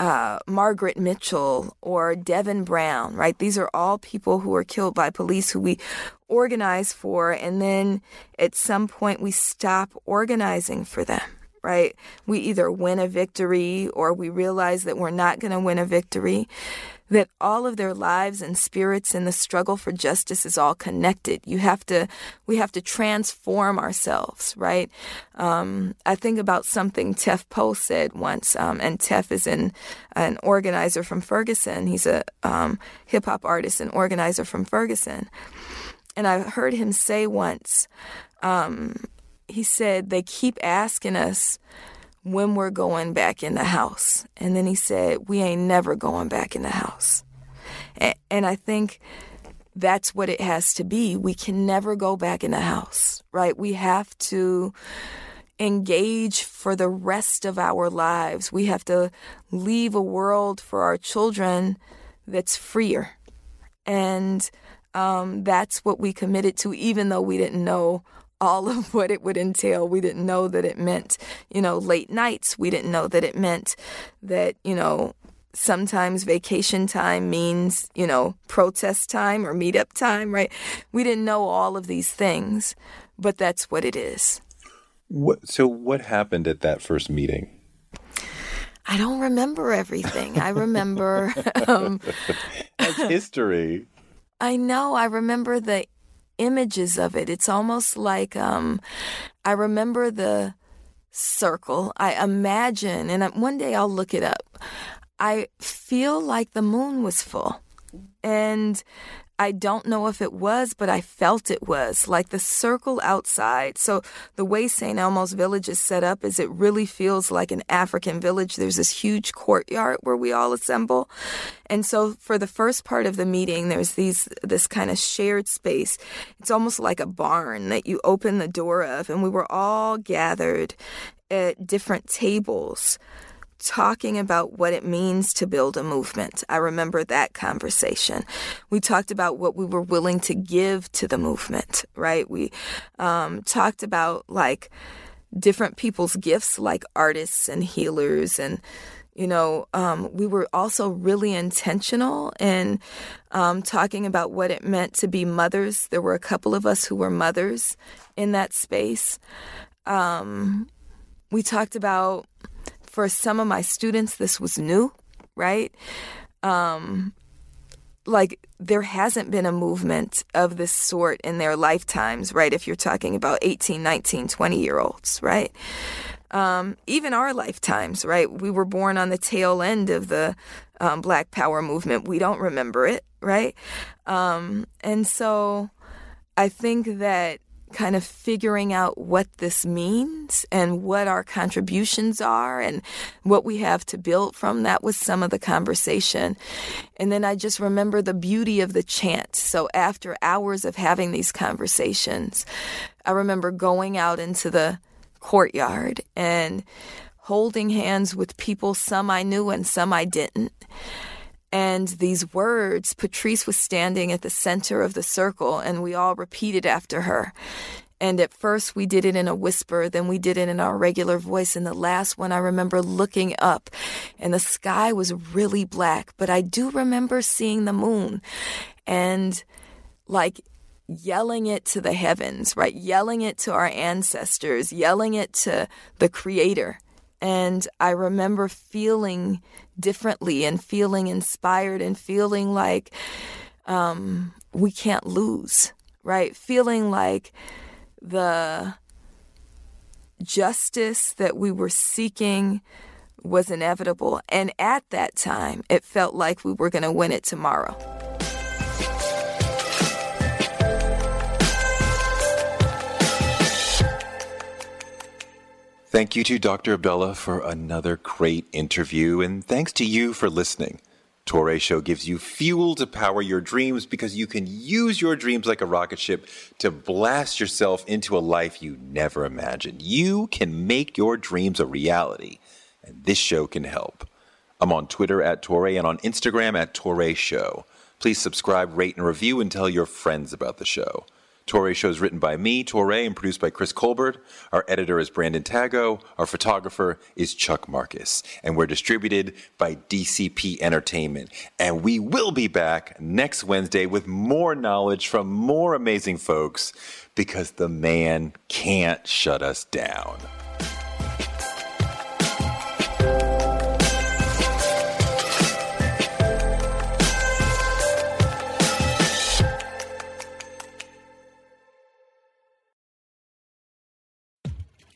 uh, Margaret Mitchell or Devin Brown, right? These are all people who were killed by police who we organize for, and then at some point we stop organizing for them, right? We either win a victory or we realize that we're not going to win a victory that all of their lives and spirits in the struggle for justice is all connected. You have to, we have to transform ourselves, right? Um, I think about something Tef Poe said once, um, and Tef is an, an organizer from Ferguson. He's a um, hip hop artist and organizer from Ferguson. And I heard him say once, um, he said, they keep asking us, when we're going back in the house. And then he said, We ain't never going back in the house. And, I think that's what it has to be. We can never go back in the house, right? We have to engage for the rest of our lives. We have to leave a world for our children that's freer. And um, that's what we committed to, even though we didn't know all of what it would entail. We didn't know that it meant, you know, late nights. We didn't know that it meant that, you know, sometimes vacation time means, you know, protest time or meetup time, right? We didn't know all of these things, but that's what it is. What, so, what happened at that first meeting? I don't remember everything. I remember. um, That's history. I know. I remember the images of it. It's almost like um, I remember the circle. I imagine, and one day I'll look it up. I feel like the moon was full. And I don't know if it was, but I felt it was like the circle outside. So the way St. Elmo's village is set up is it really feels like an African village. There's this huge courtyard where we all assemble. And so for the first part of the meeting, there's these this kind of shared space. It's almost like a barn that you open the door of and we were all gathered at different tables talking about what it means to build a movement. I remember that conversation. We talked about what we were willing to give to the movement, right? We um, talked about like different people's gifts, like artists and healers and you know, um, we were also really intentional in um, talking about what it meant to be mothers. There were a couple of us who were mothers in that space. Um, we talked about for some of my students, this was new, right? Um, like there hasn't been a movement of this sort in their lifetimes, right? If you're talking about 18, 19, 20 year olds, right? Um, even our lifetimes, right? We were born on the tail end of the um, Black Power movement. We don't remember it, right? Um, and so I think that kind of figuring out what this means and what our contributions are and what we have to build from. That was some of the conversation. And then I just remember the beauty of the chant. So after hours of having these conversations, I remember going out into the courtyard and holding hands with people, some I knew and some I didn't. And these words, Patrisse was standing at the center of the circle, and we all repeated after her. And at first, we did it in a whisper, then we did it in our regular voice. And the last one, I remember looking up, and the sky was really black, but I do remember seeing the moon and like yelling it to the heavens, right? Yelling it to our ancestors, yelling it to the Creator. And I remember feeling differently and feeling inspired and feeling like um, we can't lose, right? Feeling like the justice that we were seeking was inevitable. And at that time, it felt like we were going to win it tomorrow. Thank you to Dr. Abdullah for another great interview, and thanks to you for listening. Touré Show gives you fuel to power your dreams because you can use your dreams like a rocket ship to blast yourself into a life you never imagined. You can make your dreams a reality, and this show can help. I'm on Twitter at Touré and on Instagram at Touré Show. Please subscribe, rate, and review and tell your friends about the show. Touré Show is written by me, Touré, and produced by Chris Colbert. Our editor is Brandon Tagoe. Our photographer is Chuck Marcus. And we're distributed by DCP Entertainment. And we will be back next Wednesday with more knowledge from more amazing folks because the man can't shut us down.